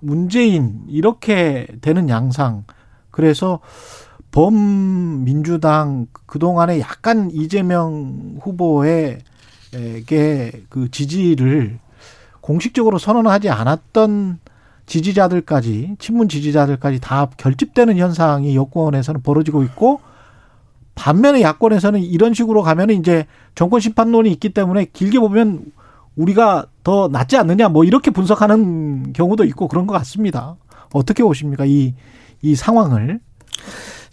문재인 이렇게 되는 양상 그래서 범민주당 그동안에 약간 이재명 후보에게 그 지지를 공식적으로 선언하지 않았던 지지자들까지 친문 지지자들까지 다 결집되는 현상이 여권에서는 벌어지고 있고 반면에 야권에서는 이런 식으로 가면은 이제 정권 심판론이 있기 때문에 길게 보면 우리가 더 낫지 않느냐 뭐 이렇게 분석하는 경우도 있고 그런 것 같습니다. 어떻게 보십니까 이 이 상황을?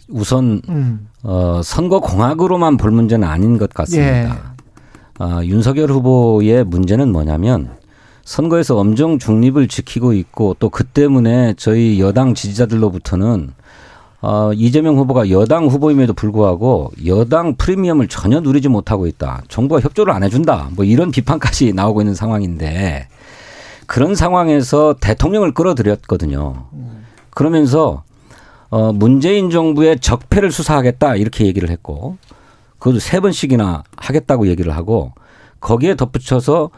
우선 음. 어, 선거 공학으로만 볼 문제는 아닌 것 같습니다. 예. 어, 윤석열 후보의 문제는 뭐냐면 선거에서 엄정 중립을 지키고 있고 또 그 때문에 저희 여당 지지자들로부터는 어, 이재명 후보가 여당 후보임에도 불구하고 여당 프리미엄을 전혀 누리지 못하고 있다. 정부가 협조를 안 해준다. 뭐 이런 비판까지 나오고 있는 상황인데 그런 상황에서 대통령을 끌어들였거든요. 그러면서 어, 문재인 정부의 적폐를 수사하겠다 이렇게 얘기를 했고 그것도 세 번씩이나 하겠다고 얘기를 하고 거기에 덧붙여서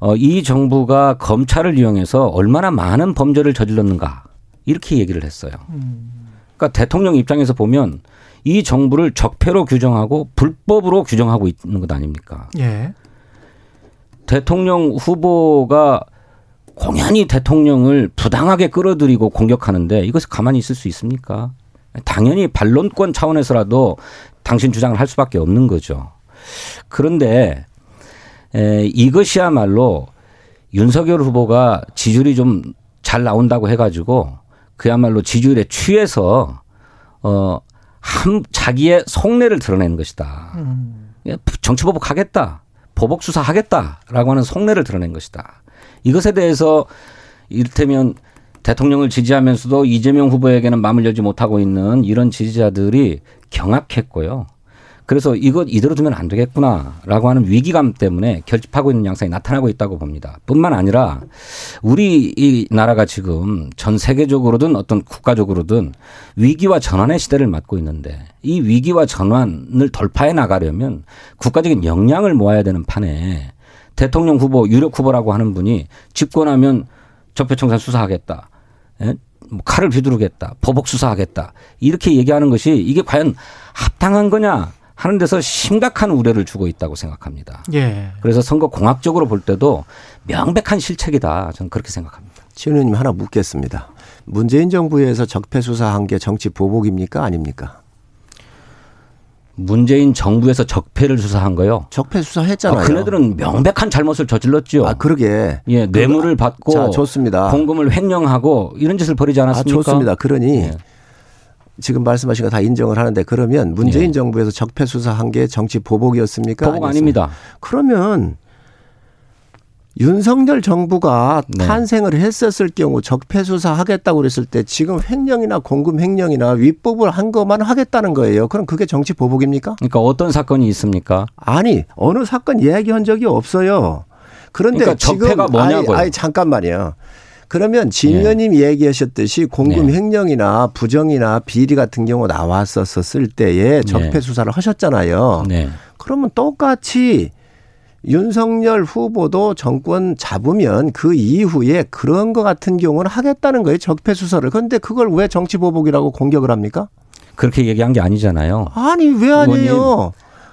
어, 이 정부가 검찰을 이용해서 얼마나 많은 범죄를 저질렀는가 이렇게 얘기를 했어요. 그러니까 대통령 입장에서 보면 이 정부를 적폐로 규정하고 불법으로 규정하고 있는 것 아닙니까? 예. 대통령 후보가 공연히 대통령을 부당하게 끌어들이고 공격하는데 이것을 가만히 있을 수 있습니까? 당연히 반론권 차원에서라도 당신 주장을 할 수밖에 없는 거죠. 그런데 에, 이것이야말로 윤석열 후보가 지지율이 좀 잘 나온다고 해가지고 그야말로 지지율에 취해서 어, 한 자기의 속내를 드러내는 것이다. 음. 정치 보복하겠다. 보복 수사하겠다라고 하는 속내를 드러낸 것이다. 이것에 대해서 이를테면 대통령을 지지하면서도 이재명 후보에게는 마음을 열지 못하고 있는 이런 지지자들이 경악했고요. 그래서 이것 이대로 두면 안 되겠구나라고 하는 위기감 때문에 결집하고 있는 양상이 나타나고 있다고 봅니다. 뿐만 아니라 우리 이 나라가 지금 전 세계적으로든 어떤 국가적으로든 위기와 전환의 시대를 맞고 있는데 이 위기와 전환을 돌파해 나가려면 국가적인 역량을 모아야 되는 판에 대통령 후보 유력 후보라고 하는 분이 집권하면 적폐청산 수사하겠다. 예? 뭐 칼을 휘두르겠다. 보복 수사하겠다. 이렇게 얘기하는 것이 이게 과연 합당한 거냐 하는 데서 심각한 우려를 주고 있다고 생각합니다. 예. 그래서 선거 공학적으로 볼 때도 명백한 실책이다. 저는 그렇게 생각합니다. 신 의원님 하나 묻겠습니다. 문재인 정부에서 적폐 수사한 게 정치 보복입니까 아닙니까? 문재인 정부에서 적폐를 수사한 거요. 적폐 수사했잖아요. 아, 그네들은 명백한 잘못을 저질렀죠. 아, 그러게. 예, 뇌물을 받고 자, 좋습니다. 공금을 횡령하고 이런 짓을 벌이지 아, 않았습니까? 좋습니다. 그러니 예. 지금 말씀하신 거 다 인정을 하는데 그러면 문재인 예. 정부에서 적폐 수사한 게 정치 보복이었습니까? 보복 아니었습니까? 아닙니다. 그러면 윤석열 정부가 네. 탄생을 했었을 경우 적폐 수사하겠다고 그랬을 때 지금 횡령이나 공금 횡령이나 위법을 한 것만 하겠다는 거예요. 그럼 그게 정치 보복입니까? 그러니까 어떤 사건이 있습니까? 아니 어느 사건 이야기한 적이 없어요. 그런데 그러니까 지금 적폐가 뭐냐고요? 아니, 아니 잠깐만요. 그러면 진 의원님 얘기하셨듯이 공금 네. 횡령이나 부정이나 비리 같은 경우 나왔었을 때에 적폐 네. 수사를 하셨잖아요. 네. 그러면 똑같이 윤석열 후보도 정권 잡으면 그 이후에 그런 거 같은 경우는 하겠다는 거예요. 적폐 수사를. 그런데 그걸 왜 정치 보복이라고 공격을 합니까? 그렇게 얘기한 게 아니잖아요. 아니 왜 아니에요?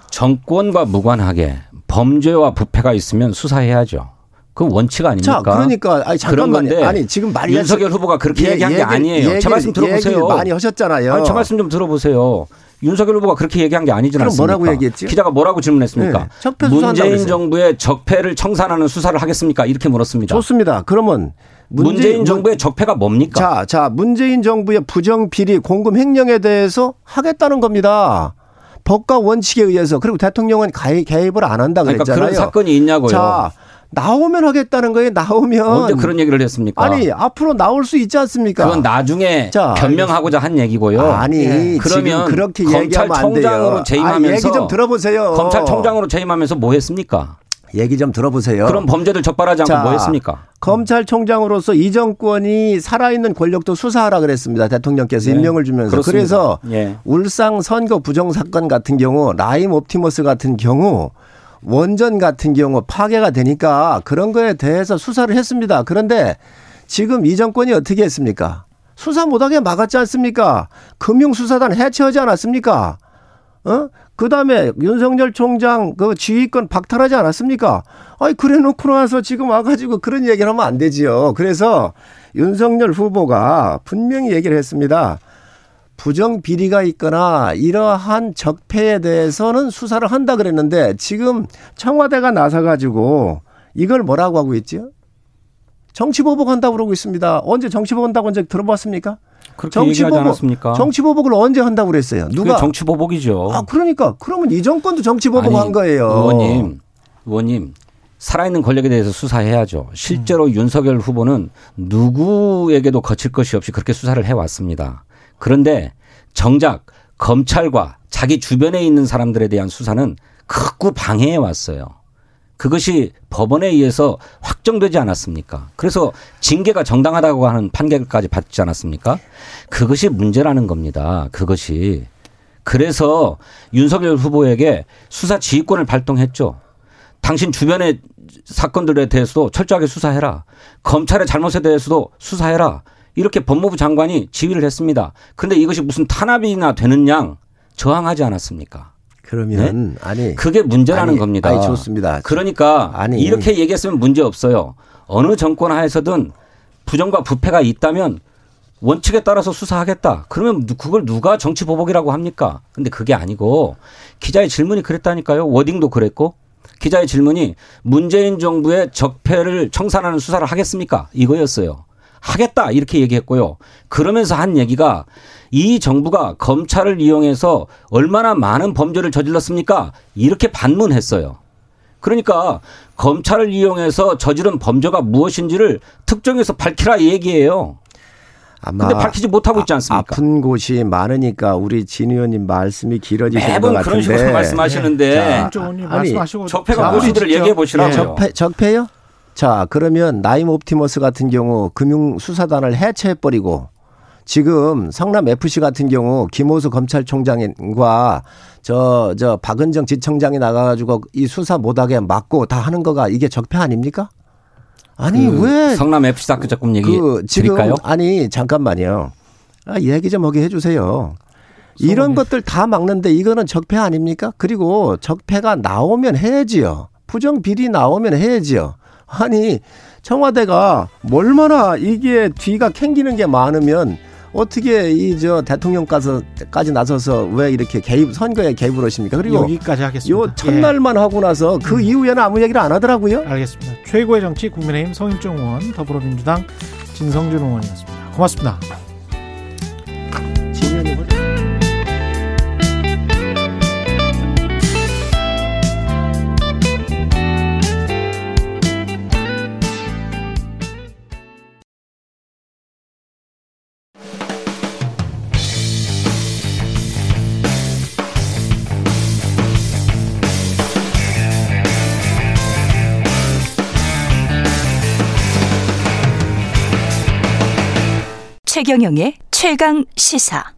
정권과 무관하게 범죄와 부패가 있으면 수사해야죠. 그 원칙 아닙니까? 자, 그러니까 아니 잠깐만요. 아니 지금 말이 윤석열 후보가 그렇게 얘기한 게 아니에요. 제 말씀 들어보세요. 많이 하셨잖아요. 아니, 제 말씀 좀 들어보세요. 윤석열 후보가 그렇게 얘기한 게 아니지 않습니까? 뭐라고 얘기했지? 기자가 뭐라고 질문했습니까? 네, 문재인. 정부의 적폐를 청산하는 수사를 하겠습니까? 이렇게 물었습니다. 좋습니다. 그러면 문재인, 문재인 정부의 적폐가 뭡니까? 자, 자, 문재인 정부의 부정 비리 공금 횡령에 대해서 하겠다는 겁니다. 법과 원칙에 의해서 그리고 대통령은 가입, 개입을 안 한다 그러니까 그랬잖아요. 그런 사건이 있냐고요. 자, 나오면 하겠다는 거예요. 나오면 언제 그런 얘기를 했습니까? 아니 앞으로 나올 수 있지 않습니까? 그건 나중에 자, 변명하고자 한 얘기고요. 아니 예. 지금 그러면 그렇게. 검찰총장으로 재임하면서 아니, 얘기 좀 들어보세요. 검찰총장으로 재임하면서 뭐 했습니까? 얘기 좀 들어보세요. 그런 범죄를 적발하지 않고 자, 뭐 했습니까? 검찰총장으로서 이 정권이 살아있는 권력도 수사하라 그랬습니다. 대통령께서 네. 임명을 주면서. 그렇습니다. 그래서 예. 울상 선거 부정 사건 같은 경우 라임 옵티머스 같은 경우 원전 같은 경우 파괴가 되니까 그런 거에 대해서 수사를 했습니다. 그런데 지금 이 정권이 어떻게 했습니까? 수사 못하게 막았지 않습니까? 금융수사단 해체하지 않았습니까? 어? 그 다음에 윤석열 총장 그 지휘권 박탈하지 않았습니까? 아니, 그래 놓고 나서 지금 와가지고 그런 얘기를 하면 안 되지요. 그래서 윤석열 후보가 분명히 얘기를 했습니다. 부정 비리가 있거나 이러한 적폐에 대해서는 수사를 한다 그랬는데 지금 청와대가 나서 가지고 이걸 뭐라고 하고 있죠? 정치보복 한다고 그러고 있습니다. 언제 정치보복 한다고 언제 들어봤습니까? 않았습니까? 정치보복을 언제 한다고 그랬어요? 누가? 정치보복이죠. 아, 그러니까. 그러면 이 정권도 정치보복한 거예요. 의원님, 의원님 살아있는 권력에 대해서 수사해야죠. 실제로 음. 윤석열 후보는 누구에게도 거칠 것이 없이 그렇게 수사를 해왔습니다. 그런데 정작 검찰과 자기 주변에 있는 사람들에 대한 수사는 극구 방해해 왔어요. 그것이 법원에 의해서 확정되지 않았습니까? 그래서 징계가 정당하다고 하는 판결까지 받지 않았습니까? 그것이 문제라는 겁니다. 그것이. 그래서 윤석열 후보에게 수사 지휘권을 발동했죠. 당신 주변의 사건들에 대해서도 철저하게 수사해라. 검찰의 잘못에 대해서도 수사해라. 이렇게 법무부 장관이 지휘를 했습니다. 그런데 이것이 무슨 탄압이나 되는 양 저항하지 않았습니까? 그러면 아니 그게 문제라는 아니, 겁니다. 아니 좋습니다. 그러니까 아니. 이렇게 얘기했으면 문제 없어요. 어느 정권 하에서든 부정과 부패가 있다면 원칙에 따라서 수사하겠다. 그러면 누- 그걸 누가 정치 보복이라고 합니까? 근데 그게 아니고 기자의 질문이 그랬다니까요. 워딩도 그랬고 기자의 질문이 문재인 정부의 적폐를 청산하는 수사를 하겠습니까? 이거였어요. 하겠다 이렇게 얘기했고요. 그러면서 한 얘기가 이 정부가 검찰을 이용해서 얼마나 많은 범죄를 저질렀습니까? 이렇게 반문했어요. 그러니까 검찰을 이용해서 저지른 범죄가 무엇인지를 특정해서 밝히라 이 얘기예요. 아마 근데 밝히지 못하고 있지 아- 않습니까? 아 픈 곳이 많으니까 우리 진 의원님 말씀이 길어지신 것 매번 같은데. 그런 식으로 말씀하시는데 자, 김종훈님 아니, 말씀하시고 적폐가 자, 무엇인지를 얘기해 보시라고요. 예. 적폐, 적폐요? 자, 그러면 나임 옵티머스 같은 경우 금융수사단을 해체해버리고 지금 성남 FC 같은 경우 김호수 검찰총장과 저, 저 박은정 지청장이 나가가지고 이 수사 못하게 막고 다 하는 거가 이게 적폐 아닙니까? 아니, 그 왜 성남 FC 사건 조금 얘기 그 지금 드릴까요? 아니 잠깐만요. 아, 얘기 좀 하게 해주세요. 이런 것들 다 막는데 이거는 적폐 아닙니까? 그리고 적폐가 나오면 해야지요. 부정 비리 나오면 해야지요. 아니 청와대가 얼마나 이게 뒤가 캥기는 게 많으면 어떻게 이 저 대통령까지 나서서 왜 이렇게 개입 선거에 개입을 하십니까? 그리고 여기까지 하겠습니다. 요 첫날만 하고 나서 그 이후에는 아무 얘기를 안 하더라고요. 예, 알겠습니다. 최고의 정치 국민의힘 성일종 의원, 더불어민주당 진성준 의원이었습니다. 고맙습니다. 최경영의 최강 시사.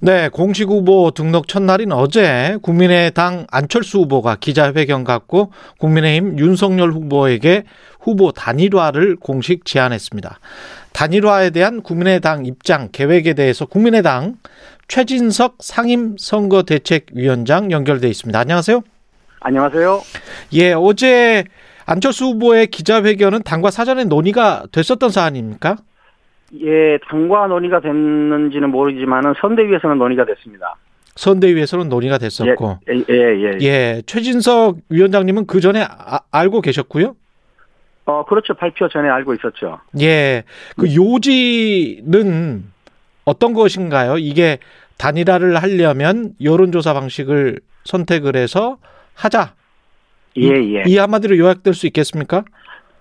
네, 공식 후보 등록 첫날인 어제 국민의당 안철수 후보가 기자회견 갖고 국민의힘 윤석열 후보에게 후보 단일화를 공식 제안했습니다. 단일화에 대한 국민의당 입장 계획에 대해서 국민의당 최진석 상임 선거대책위원장 연결돼 있습니다. 안녕하세요. 안녕하세요. 예, 어제 안철수 후보의 기자회견은 당과 사전에 논의가 됐었던 사안입니까? 예, 당과 논의가 됐는지는 모르지만은 선대위에서는 논의가 됐습니다. 선대위에서는 논의가 됐었고. 예, 예, 예. 예, 최진석 위원장님은 그 전에 아- 알고 계셨고요. 어, 그렇죠. 발표 전에 알고 있었죠. 예, 그 요지는 어떤 것인가요? 이게 단일화를 하려면 여론조사 방식을 선택을 해서 하자. 예, 예. 이 한마디로 요약될 수 있겠습니까?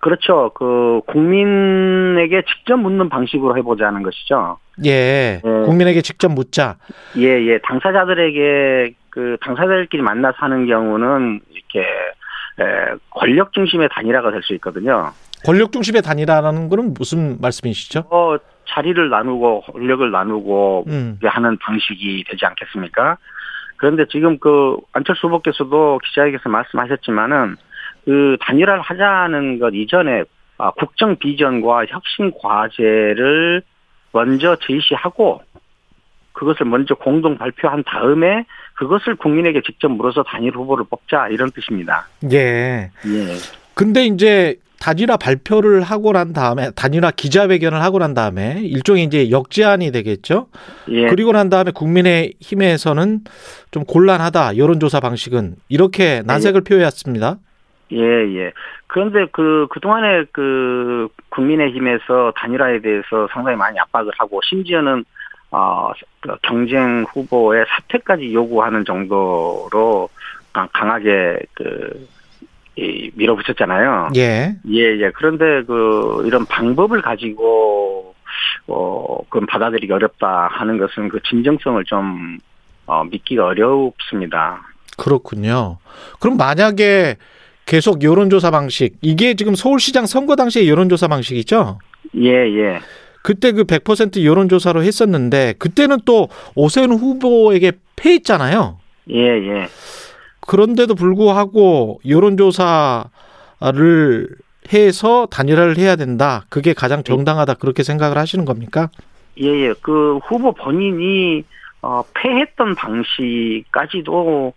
그렇죠. 그 국민에게 직접 묻는 방식으로 해보자는 것이죠. 예, 예. 국민에게 직접 묻자. 예, 예. 당사자들에게 그 당사자들끼리 만나서 하는 경우는 이렇게 에, 권력 중심의 단일화가 될 수 있거든요. 권력 중심의 단일화라는 거는 무슨 말씀이시죠? 어, 자리를 나누고 권력을 나누고 음. 하는 방식이 되지 않겠습니까? 그런데 지금 그 안철수 후보께서도 기자회견에서 말씀하셨지만은 그 단일화를 하자는 것 이전에 아, 국정 비전과 혁신 과제를 먼저 제시하고 그것을 먼저 공동 발표한 다음에 그것을 국민에게 직접 물어서 단일 후보를 뽑자 이런 뜻입니다. 예. 예. 근데 이제 단일화 발표를 하고 난 다음에 단일화 기자회견을 하고 난 다음에 일종의 이제 역제안이 되겠죠. 예. 그리고 난 다음에 국민의 힘에서는 좀 곤란하다 여론조사 방식은 이렇게 난색을 표해왔습니다. 예, 예. 그런데 그, 그동안에 그, 국민의힘에서 단일화에 대해서 상당히 많이 압박을 하고, 심지어는, 어, 그 경쟁 후보의 사퇴까지 요구하는 정도로 강- 강하게 그, 이, 밀어붙였잖아요. 예. 예, 예. 그런데 그, 이런 방법을 가지고, 어, 그건 받아들이기 어렵다 하는 것은 그 진정성을 좀, 어, 믿기가 어렵습니다. 그렇군요. 그럼 만약에 계속 여론조사 방식 이게 지금 서울시장 선거 당시의 여론조사 방식이죠? 예, 예. 그때 그 100% 여론조사로 했었는데 그때는 또 오세훈 후보에게 패했잖아요. 예, 예. 그런데도 불구하고 여론조사를 해서 단일화를 해야 된다. 그게 가장 정당하다. 그렇게 생각을 하시는 겁니까? 예, 예. 그 후보 본인이 어, 패했던 방식까지도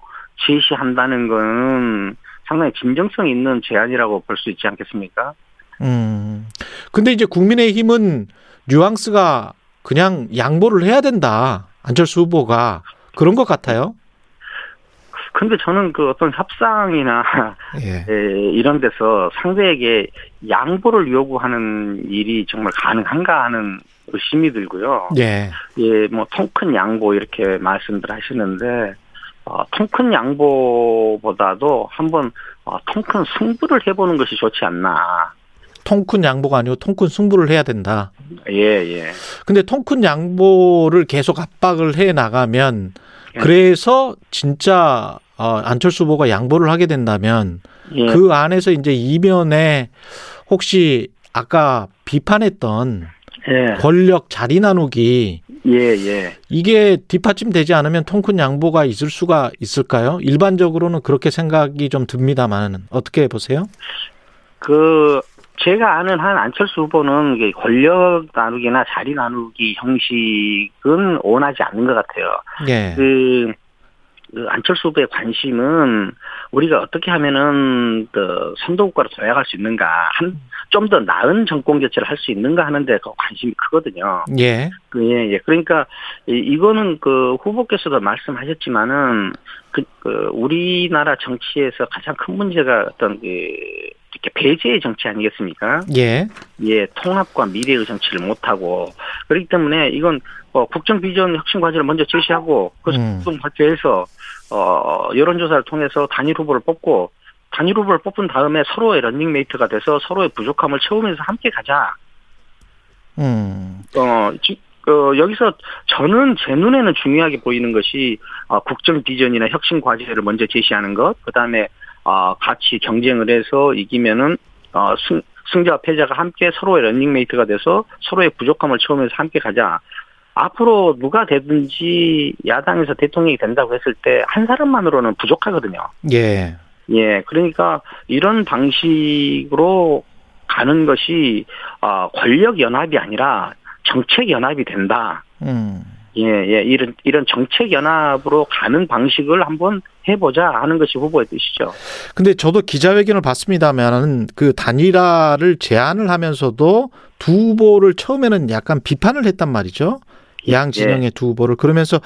제시한다는 건 상당히 진정성 있는 제안이라고 볼 수 있지 않겠습니까? 음. 근데 이제 국민의힘은 뉘앙스가 그냥 양보를 해야 된다. 안철수 후보가 그런 것 같아요. 근데 저는 그 어떤 협상이나 예. 에, 이런 데서 상대에게 양보를 요구하는 일이 정말 가능한가 하는 의심이 들고요. 예. 예, 뭐 통 큰 양보 이렇게 말씀들 하시는데 어, 통큰 양보보다도 한번 어, 통큰 승부를 해보는 것이 좋지 않나. 통큰 양보가 아니고 통큰 승부를 해야 된다. 예, 예. 근데 통큰 양보를 계속 압박을 해 나가면 예. 그래서 진짜 어, 안철수 후보가 양보를 하게 된다면 예. 그 안에서 이제 이면에 혹시 아까 비판했던 예, 권력 자리 나누기 예, 예. 이게 뒷받침되지 않으면 통큰 양보가 있을 수가 있을까요? 일반적으로는 그렇게 생각이 좀 듭니다만 어떻게 보세요? 그 제가 아는 한 안철수 후보는 권력 나누기나 자리 나누기 형식은 원하지 않는 것 같아요. 예. 그, 그 안철수 후보의 관심은 우리가 어떻게 하면은 그 선도국가로 도약할 수 있는가, 한 좀 더 나은 정권 교체를 할 수 있는가 하는데 그 관심이 크거든요. 예. 그, 예, 예. 그러니까, 이, 이거는 그 후보께서도 말씀하셨지만은, 그, 그, 우리나라 정치에서 가장 큰 문제가 어떤 그, 이렇게 배제의 정치 아니겠습니까? 예. 예, 통합과 미래의 정치를 못하고, 그렇기 때문에 이건, 어, 국정 비전 혁신 과제를 먼저 제시하고, 그것을 음. 발표해서, 어, 여론조사를 통해서 단일 후보를 뽑고, 단일 후보를 뽑은 다음에 서로의 런닝메이트가 돼서 서로의 부족함을 채우면서 함께 가자. 음. 어, 지- 어, 여기서 저는 제 눈에는 중요하게 보이는 것이 어, 국정 비전이나 혁신 과제를 먼저 제시하는 것, 그 다음에 어, 같이 경쟁을 해서 이기면은 어, 승, 승자와 패자가 함께 서로의 런닝메이트가 돼서 서로의 부족함을 채우면서 함께 가자. 앞으로 누가 되든지 야당에서 대통령이 된다고 했을 때 한 사람만으로는 부족하거든요. 예. 예, 그러니까 이런 방식으로 가는 것이 어, 권력 연합이 아니라 정책 연합이 된다. 음. 예, 예, 이런 이런 정책 연합으로 가는 방식을 한번 해보자 하는 것이 후보의 뜻이죠. 근데 저도 기자회견을 봤습니다만은 그 단일화를 제안을 하면서도 두 후보를 처음에는 약간 비판을 했단 말이죠. 양 진영의 두 후보를 그러면서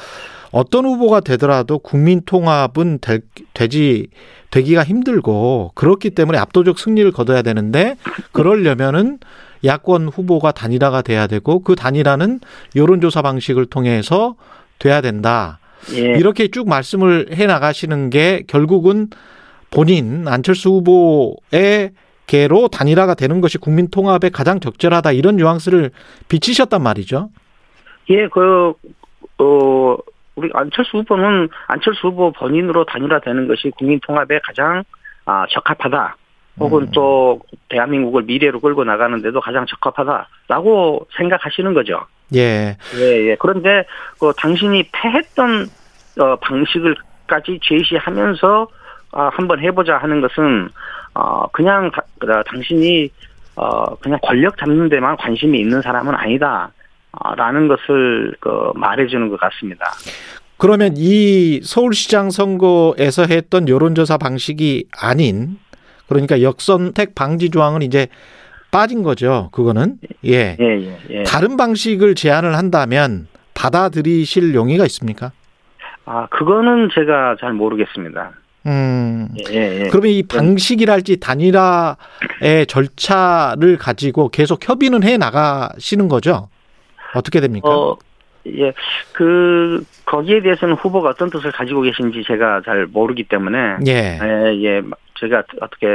어떤 후보가 되더라도 국민 통합은 될, 되지 되기가 힘들고 그렇기 때문에 압도적 승리를 거둬야 되는데 그러려면은 야권 후보가 단일화가 돼야 되고 그 단일화는 여론조사 방식을 통해서 돼야 된다. 예, 이렇게 쭉 말씀을 해 나가시는 게 결국은 본인 안철수 후보의 개로 단일화가 되는 것이 국민 통합에 가장 적절하다 이런 뉘앙스를 비치셨단 말이죠. 예, 그 어, 우리 안철수 후보는 안철수 후보 본인으로 단일화되는 것이 국민 통합에 가장 아, 적합하다. 혹은 음. 또 대한민국을 미래로 끌고 나가는데도 가장 적합하다라고 생각하시는 거죠. 예. 예, 예. 그런데 그 당신이 패했던 어, 방식을까지 제시하면서 아, 한번 해보자 하는 것은 어, 그냥 다- 그, 당신이 어, 그냥 권력 잡는 데만 관심이 있는 사람은 아니다. 아, 라는 것을 그 말해주는 것 같습니다. 그러면 이 서울시장 선거에서 했던 여론조사 방식이 아닌 그러니까 역선택 방지 조항은 이제 빠진 거죠. 그거는 예. 예, 예, 예. 다른 방식을 제안을 한다면 받아들이실 용의가 있습니까? 아, 그거는 제가 잘 모르겠습니다. 음. 예, 예. 예. 그러면 이 방식이랄지 단일화의 절차를 가지고 계속 협의는 해 나가시는 거죠? 어떻게 됩니까? 어, 예. 그, 거기에 대해서는 후보가 어떤 뜻을 가지고 계신지 제가 잘 모르기 때문에. 예. 예, 예. 제가 어떻게,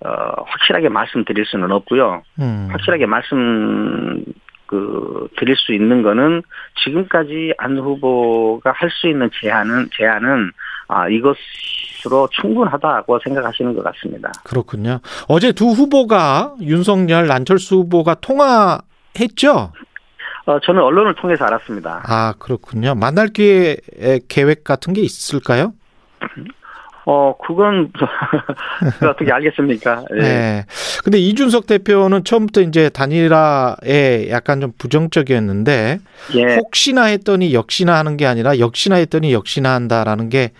어, 확실하게 말씀드릴 수는 없고요. 음. 확실하게 말씀, 그, 드릴 수 있는 거는 지금까지 안 후보가 할 수 있는 제안은, 제안은, 아, 이것으로 충분하다고 생각하시는 것 같습니다. 그렇군요. 어제 두 후보가 윤석열, 안철수 후보가 통화했죠? 어, 저는 언론을 통해서 알았습니다. 아, 그렇군요. 만날 기회 계획 같은 게 있을까요? 어, 그건, 그 어떻게 알겠습니까? 예. 네. 근데 이준석 대표는 처음부터 이제 단일화에 약간 좀 부정적이었는데 예. 혹시나 했더니 역시나 하는 게 아니라 역시나 했더니 역시나 한다라는 게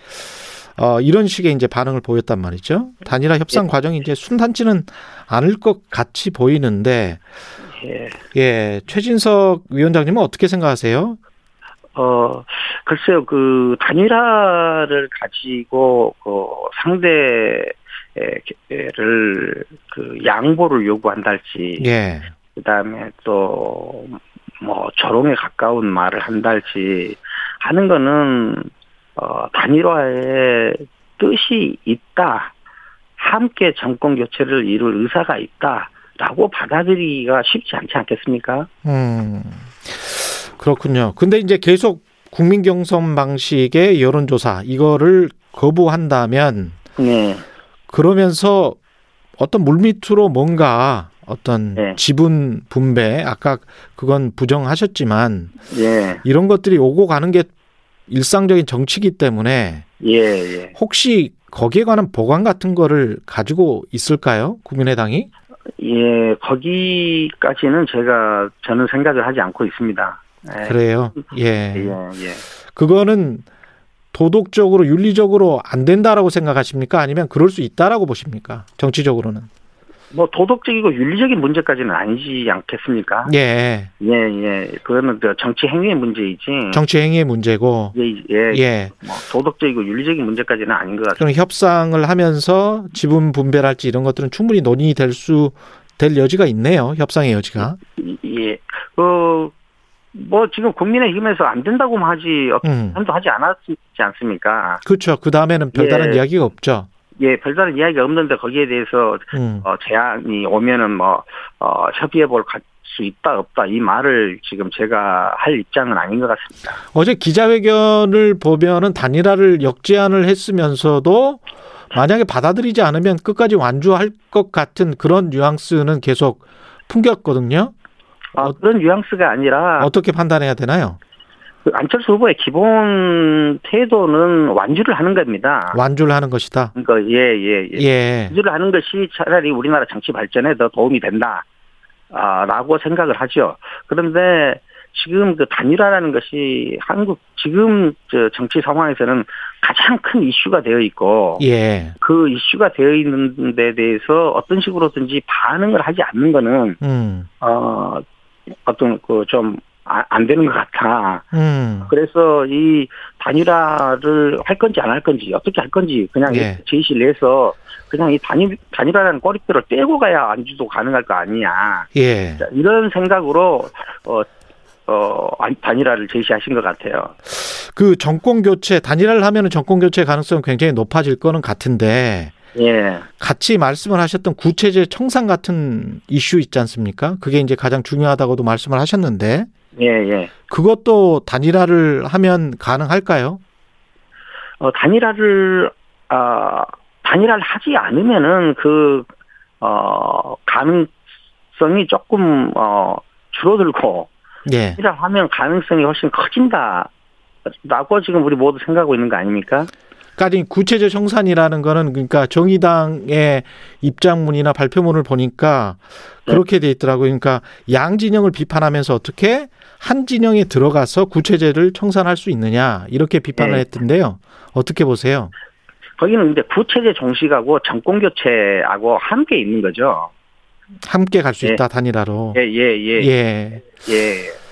어, 이런 식의 이제 반응을 보였단 말이죠. 단일화 협상 과정이 이제 순탄치는 않을 것 같이 보이는데 예. 예, 최진석 위원장님은 어떻게 생각하세요? 어, 글쎄요, 그, 단일화를 가지고, 그, 상대를, 그, 양보를 요구한달지, 예. 그 다음에 또, 뭐, 조롱에 가까운 말을 한달지 하는 거는, 어, 단일화에 뜻이 있다. 함께 정권 교체를 이룰 의사가 있다. 라고 받아들이기가 쉽지 않지 않겠습니까? 음. 그렇군요. 근데 이제 계속 국민 경선 방식의 여론조사 이거를 거부한다면 네. 그러면서 어떤 물밑으로 뭔가 어떤 네. 지분 분배 아까 그건 부정하셨지만 예, 이런 것들이 오고 가는 게 일상적인 정치기 때문에 예, 예. 혹시 거기에 관한 보관 같은 거를 가지고 있을까요? 국민의당이? 예, 거기까지는 제가 저는 생각을 하지 않고 있습니다. 예, 그래요. 예. 예, 예. 그거는 도덕적으로 윤리적으로 안 된다라고 생각하십니까? 아니면 그럴 수 있다라고 보십니까? 정치적으로는. 뭐 도덕적이고 윤리적인 문제까지는 아니지 않겠습니까? 예. 예, 예. 그거는 그 정치 행위의 문제이지. 정치 행위의 문제고. 예, 예. 예. 뭐 도덕적이고 윤리적인 문제까지는 아닌 것 같습니다. 그럼 협상을 하면서 지분 분배랄지 이런 것들은 충분히 논의될 수 될 여지가 있네요. 협상의 여지가. 예. 그, 뭐 지금 국민의힘에서 안 된다고만 하지, 음. 한도 하지 않았지 않습니까? 그렇죠. 그 다음에는 별다른 예. 이야기가 없죠. 예, 별다른 이야기가 없는데 거기에 대해서 음. 어, 제안이 오면은 뭐, 어, 협의해 볼 수 있다, 없다, 이 말을 지금 제가 할 입장은 아닌 것 같습니다. 어제 기자회견을 보면은 단일화를 역제안을 했으면서도 만약에 받아들이지 않으면 끝까지 완주할 것 같은 그런 뉘앙스는 계속 풍겼거든요. 아, 그런 뉘앙스가 아니라, 어떻게 판단해야 되나요? 그 안철수 후보의 기본 태도는 완주를 하는 겁니다. 완주를 하는 것이다. 그러니까, 예, 예, 예. 예. 완주를 하는 것이 차라리 우리나라 정치 발전에 더 도움이 된다. 아, 라고 생각을 하죠. 그런데 지금 그 단일화라는 것이 한국 지금 저 정치 상황에서는 가장 큰 이슈가 되어 있고 예. 그 이슈가 되어 있는 데 대해서 어떤 식으로든지 반응을 하지 않는 거는 음. 어 어떤 그좀 안 되는 것 같아. 음. 그래서 이 단일화를 할 건지 안 할 건지 어떻게 할 건지 그냥 예. 제시를 해서 그냥 이 단일 단일화라는 꼬리표를 떼고 가야 안주도 가능할 거 아니냐. 예. 자, 이런 생각으로 어. 어, 안- 단일화를 제시하신 것 같아요. 그 정권 교체 단일화를 하면은 정권 교체 가능성은 굉장히 높아질 거는 같은데 예. 같이 말씀을 하셨던 구체제 청산 같은 이슈 있지 않습니까? 그게 이제 가장 중요하다고도 말씀을 하셨는데 예, 예. 그것도 단일화를 하면 가능할까요? 어, 단일화를, 아, 단일화를 하지 않으면은 그, 어 가능성이 조금 어 줄어들고 예. 하면 가능성이 훨씬 커진다. 라고 지금 우리 모두 생각하고 있는 거 아닙니까? 그러니까 구체적 청산이라는 거는 그러니까 정의당의 입장문이나 발표문을 보니까 그렇게 돼 있더라고요. 그러니까 양 진영을 비판하면서 어떻게 한 진영에 들어가서 구체제를 청산할 수 있느냐 이렇게 비판을 네. 했던데요. 어떻게 보세요? 거기는 근데 구체제 종식하고 정권 교체하고 함께 있는 거죠. 함께 갈수 예. 있다 단일화로. 예, 예, 예. 예. 예.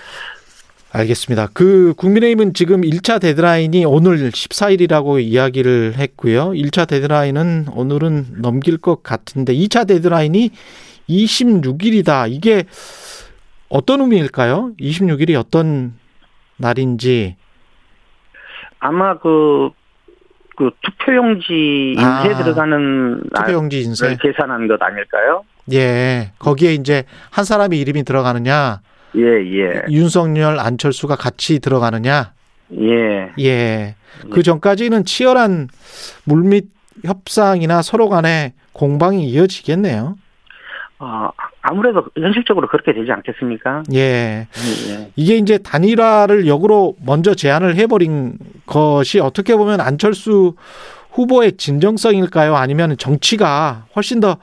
알겠습니다. 그 국민의힘은 지금 1차 데드라인이 오늘 14일이라고 이야기를 했고요. 1차 데드라인은 오늘은 넘길 것 같은데 2차 데드라인이 26일이다. 이게 어떤 의미일까요? 26일이 어떤 날인지. 아마 그, 그 투표용지 인쇄 아, 들어가는 투표용지 인쇄. 계산한 것 아닐까요? 예. 거기에 이제 한 사람의 이름이 들어가느냐, 예, 예. 윤석열, 안철수가 같이 들어가느냐. 예. 예. 그 전까지는 치열한 물밑 협상이나 서로 간의 공방이 이어지겠네요. 어, 아무래도 현실적으로 그렇게 되지 않겠습니까? 예. 예. 이게 이제 단일화를 역으로 먼저 제안을 해버린 것이 어떻게 보면 안철수 후보의 진정성일까요? 아니면 정치가 훨씬 더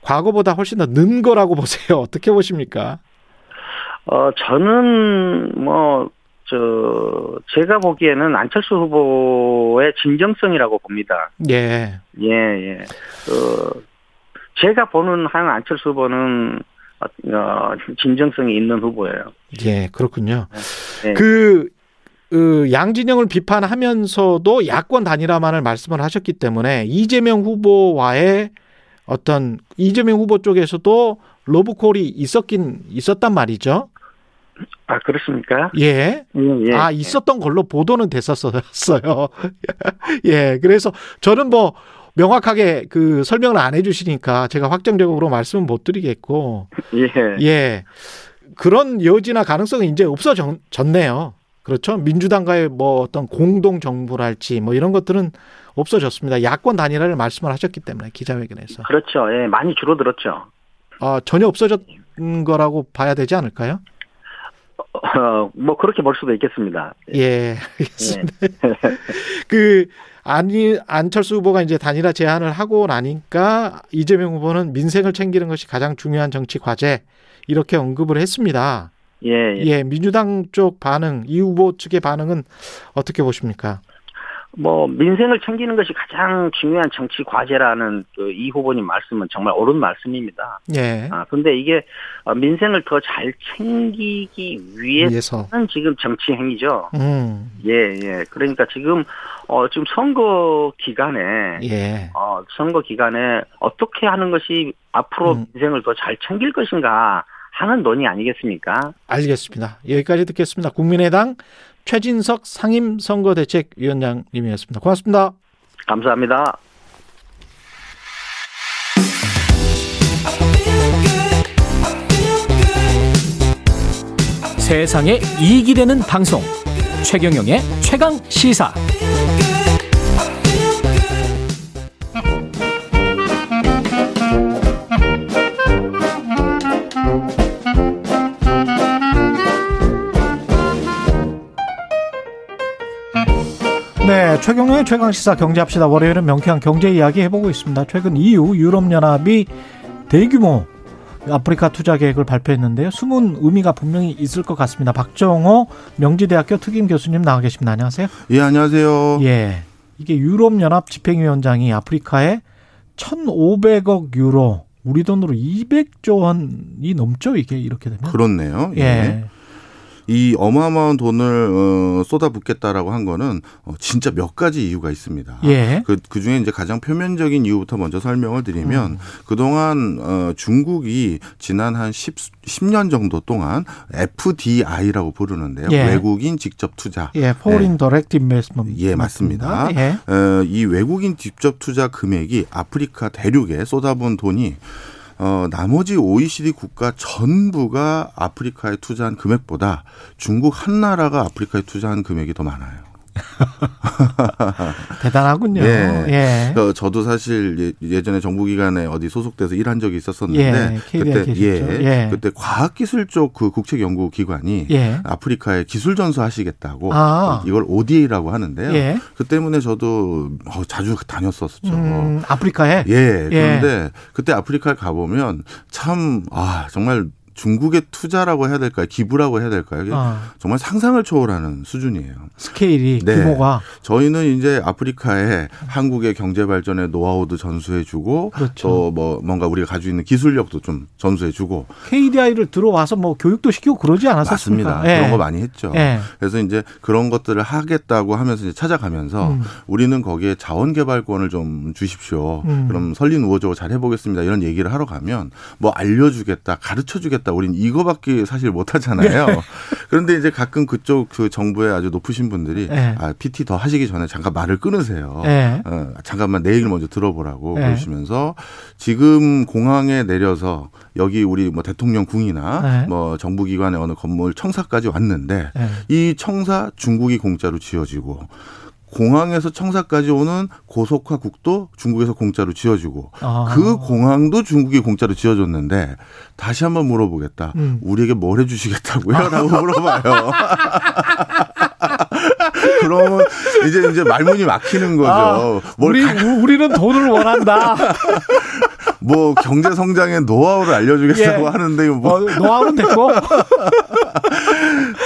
과거보다 훨씬 더 는 거라고 보세요. 어떻게 보십니까? 어, 저는 뭐, 저, 제가 보기에는 안철수 후보의 진정성이라고 봅니다. 예. 예, 예. 어, 제가 보는 한 안철수 후보는, 어, 진정성이 있는 후보예요. 예, 그렇군요. 네. 그, 그 양진영을 비판하면서도 야권 단일화만을 말씀을 하셨기 때문에 이재명 후보와의 어떤 이재명 후보 쪽에서도 러브콜이 있었긴 있었단 말이죠. 아, 그렇습니까? 예. 예, 예. 아, 있었던 걸로 보도는 됐었어요. 예. 그래서 저는 뭐 명확하게 그 설명을 안 해주시니까 제가 확정적으로 말씀은 못 드리겠고, 예. 예. 그런 여지나 가능성은 이제 없어졌네요. 그렇죠. 민주당과의 뭐 어떤 공동 정부랄지 뭐 이런 것들은 없어졌습니다. 야권 단일화를 말씀을 하셨기 때문에 기자회견에서. 그렇죠. 예, 많이 줄어들었죠. 어, 전혀 없어졌는 거라고 봐야 되지 않을까요? 어, 뭐, 그렇게 볼 수도 있겠습니다. 예, 알겠습니다. 그 아니 안철수 후보가 이제 단일화 제안을 하고 나니까 이재명 후보는 민생을 챙기는 것이 가장 중요한 정치 과제 이렇게 언급을 했습니다. 예, 예. 예, 민주당 쪽 반응, 이 후보 측의 반응은 어떻게 보십니까? 뭐 민생을 챙기는 것이 가장 중요한 정치 과제라는 그 이 후보님 말씀은 정말 옳은 말씀입니다. 예, 아 근데 이게 어, 민생을 더 잘 챙기기 위해서는 위해서. 지금 정치 행위죠. 음, 예, 예. 그러니까 지금 어 지금 선거 기간에 예, 어 선거 기간에 어떻게 하는 것이 앞으로 음. 민생을 더 잘 챙길 것인가 하는 논의 아니겠습니까? 알겠습니다. 여기까지 듣겠습니다. 국민의당 최진석 상임선거대책위원장님이었습니다. 고맙습니다. 감사합니다. 세상에 이익이 되는 방송 최경영의 최강 시사 네, 최경영의 최강시사 경제합시다. 월요일은 명쾌한 경제 이야기 해보고 있습니다. 최근 EU 유럽연합이 대규모 아프리카 투자 계획을 발표했는데요. 숨은 의미가 분명히 있을 것 같습니다. 박정호 명지대학교 특임 교수님 나와 계십니다. 안녕하세요. 예, 안녕하세요. 예. 이게 유럽연합 집행위원장이 아프리카에 1,500억 유로, 우리 돈으로 200조 원이 넘죠, 이게 이렇게 되면. 그렇네요. 예. 예. 이 어마어마한 돈을 어, 쏟아붓겠다라고 한 거는 어, 진짜 몇 가지 이유가 있습니다. 예. 그, 그 중에 이제 가장 표면적인 이유부터 먼저 설명을 드리면 음. 그동안 어, 중국이 지난 한 10, 10년 정도 동안 FDI라고 부르는데요. 예. 외국인 직접 투자. 예, foreign direct investment. 예, 맞습니다. 예. 어, 이 외국인 직접 투자 금액이 아프리카 대륙에 쏟아부은 돈이 어, 나머지 OECD 국가 전부가 아프리카에 투자한 금액보다 중국 한 나라가 아프리카에 투자한 금액이 더 많아요. 대단하군요. 예. 예. 어, 저도 사실 예- 예전에 정부기관에 어디 소속돼서 일한 적이 있었었는데 예, 그때. 예, 예. 그때 과학기술 쪽 그 국책연구기관이 예. 아프리카에 기술 전수하시겠다고 아. 이걸 ODA라고 하는데요. 예. 그 때문에 저도 어, 자주 다녔었죠. 음, 아프리카에 예, 그런데 그때 아프리카에 가 보면 참, 아, 정말 중국의 투자라고 해야 될까요? 기부라고 해야 될까요? 어, 정말 상상을 초월하는 수준이에요. 스케일이 네. 규모가 저희는 이제 아프리카에 한국의 경제 발전의 노하우도 전수해주고 그렇죠. 또뭐 뭔가 우리가 가지고 있는 기술력도 좀 전수해주고 KDI를 들어와서 뭐 교육도 시키고 그러지 않았었습니까? 맞습니다. 예. 그런 거 많이 했죠. 예. 그래서 이제 그런 것들을 하겠다고 하면서 이제 찾아가면서 음. 우리는 거기에 자원개발권을 좀 주십시오. 음. 그럼 설린 우호적으로 잘 해보겠습니다. 이런 얘기를 하러 가면 뭐 알려주겠다, 가르쳐주겠다. 우린 이거밖에 사실 못 하잖아요. 네. 그런데 이제 가끔 그쪽 그 정부의 아주 높으신 분들이 예. 아, PT 더 하시기 전에 잠깐 말을 끊으세요. 예. 어, 잠깐만 내 얘기를 먼저 들어보라고 예. 그러시면서 지금 공항에 내려서 여기 우리 뭐 대통령 궁이나 예. 뭐 정부 기관의 어느 건물 청사까지 왔는데 예. 이 청사 중국이 공짜로 지어지고 공항에서 청사까지 오는 고속화 국도 중국에서 공짜로 지어주고 아. 그 공항도 중국이 공짜로 지어줬는데 다시 한번 물어보겠다. 음. 우리에게 뭘 해주시겠다고요? 라고 물어봐요. 그러면 이제 이제 말문이 막히는 거죠. 아, 뭘 우리 우리는 돈을 원한다. 뭐 경제 성장의 노하우를 알려주겠다고 예. 하는데 뭐 어, 노하우는 됐고.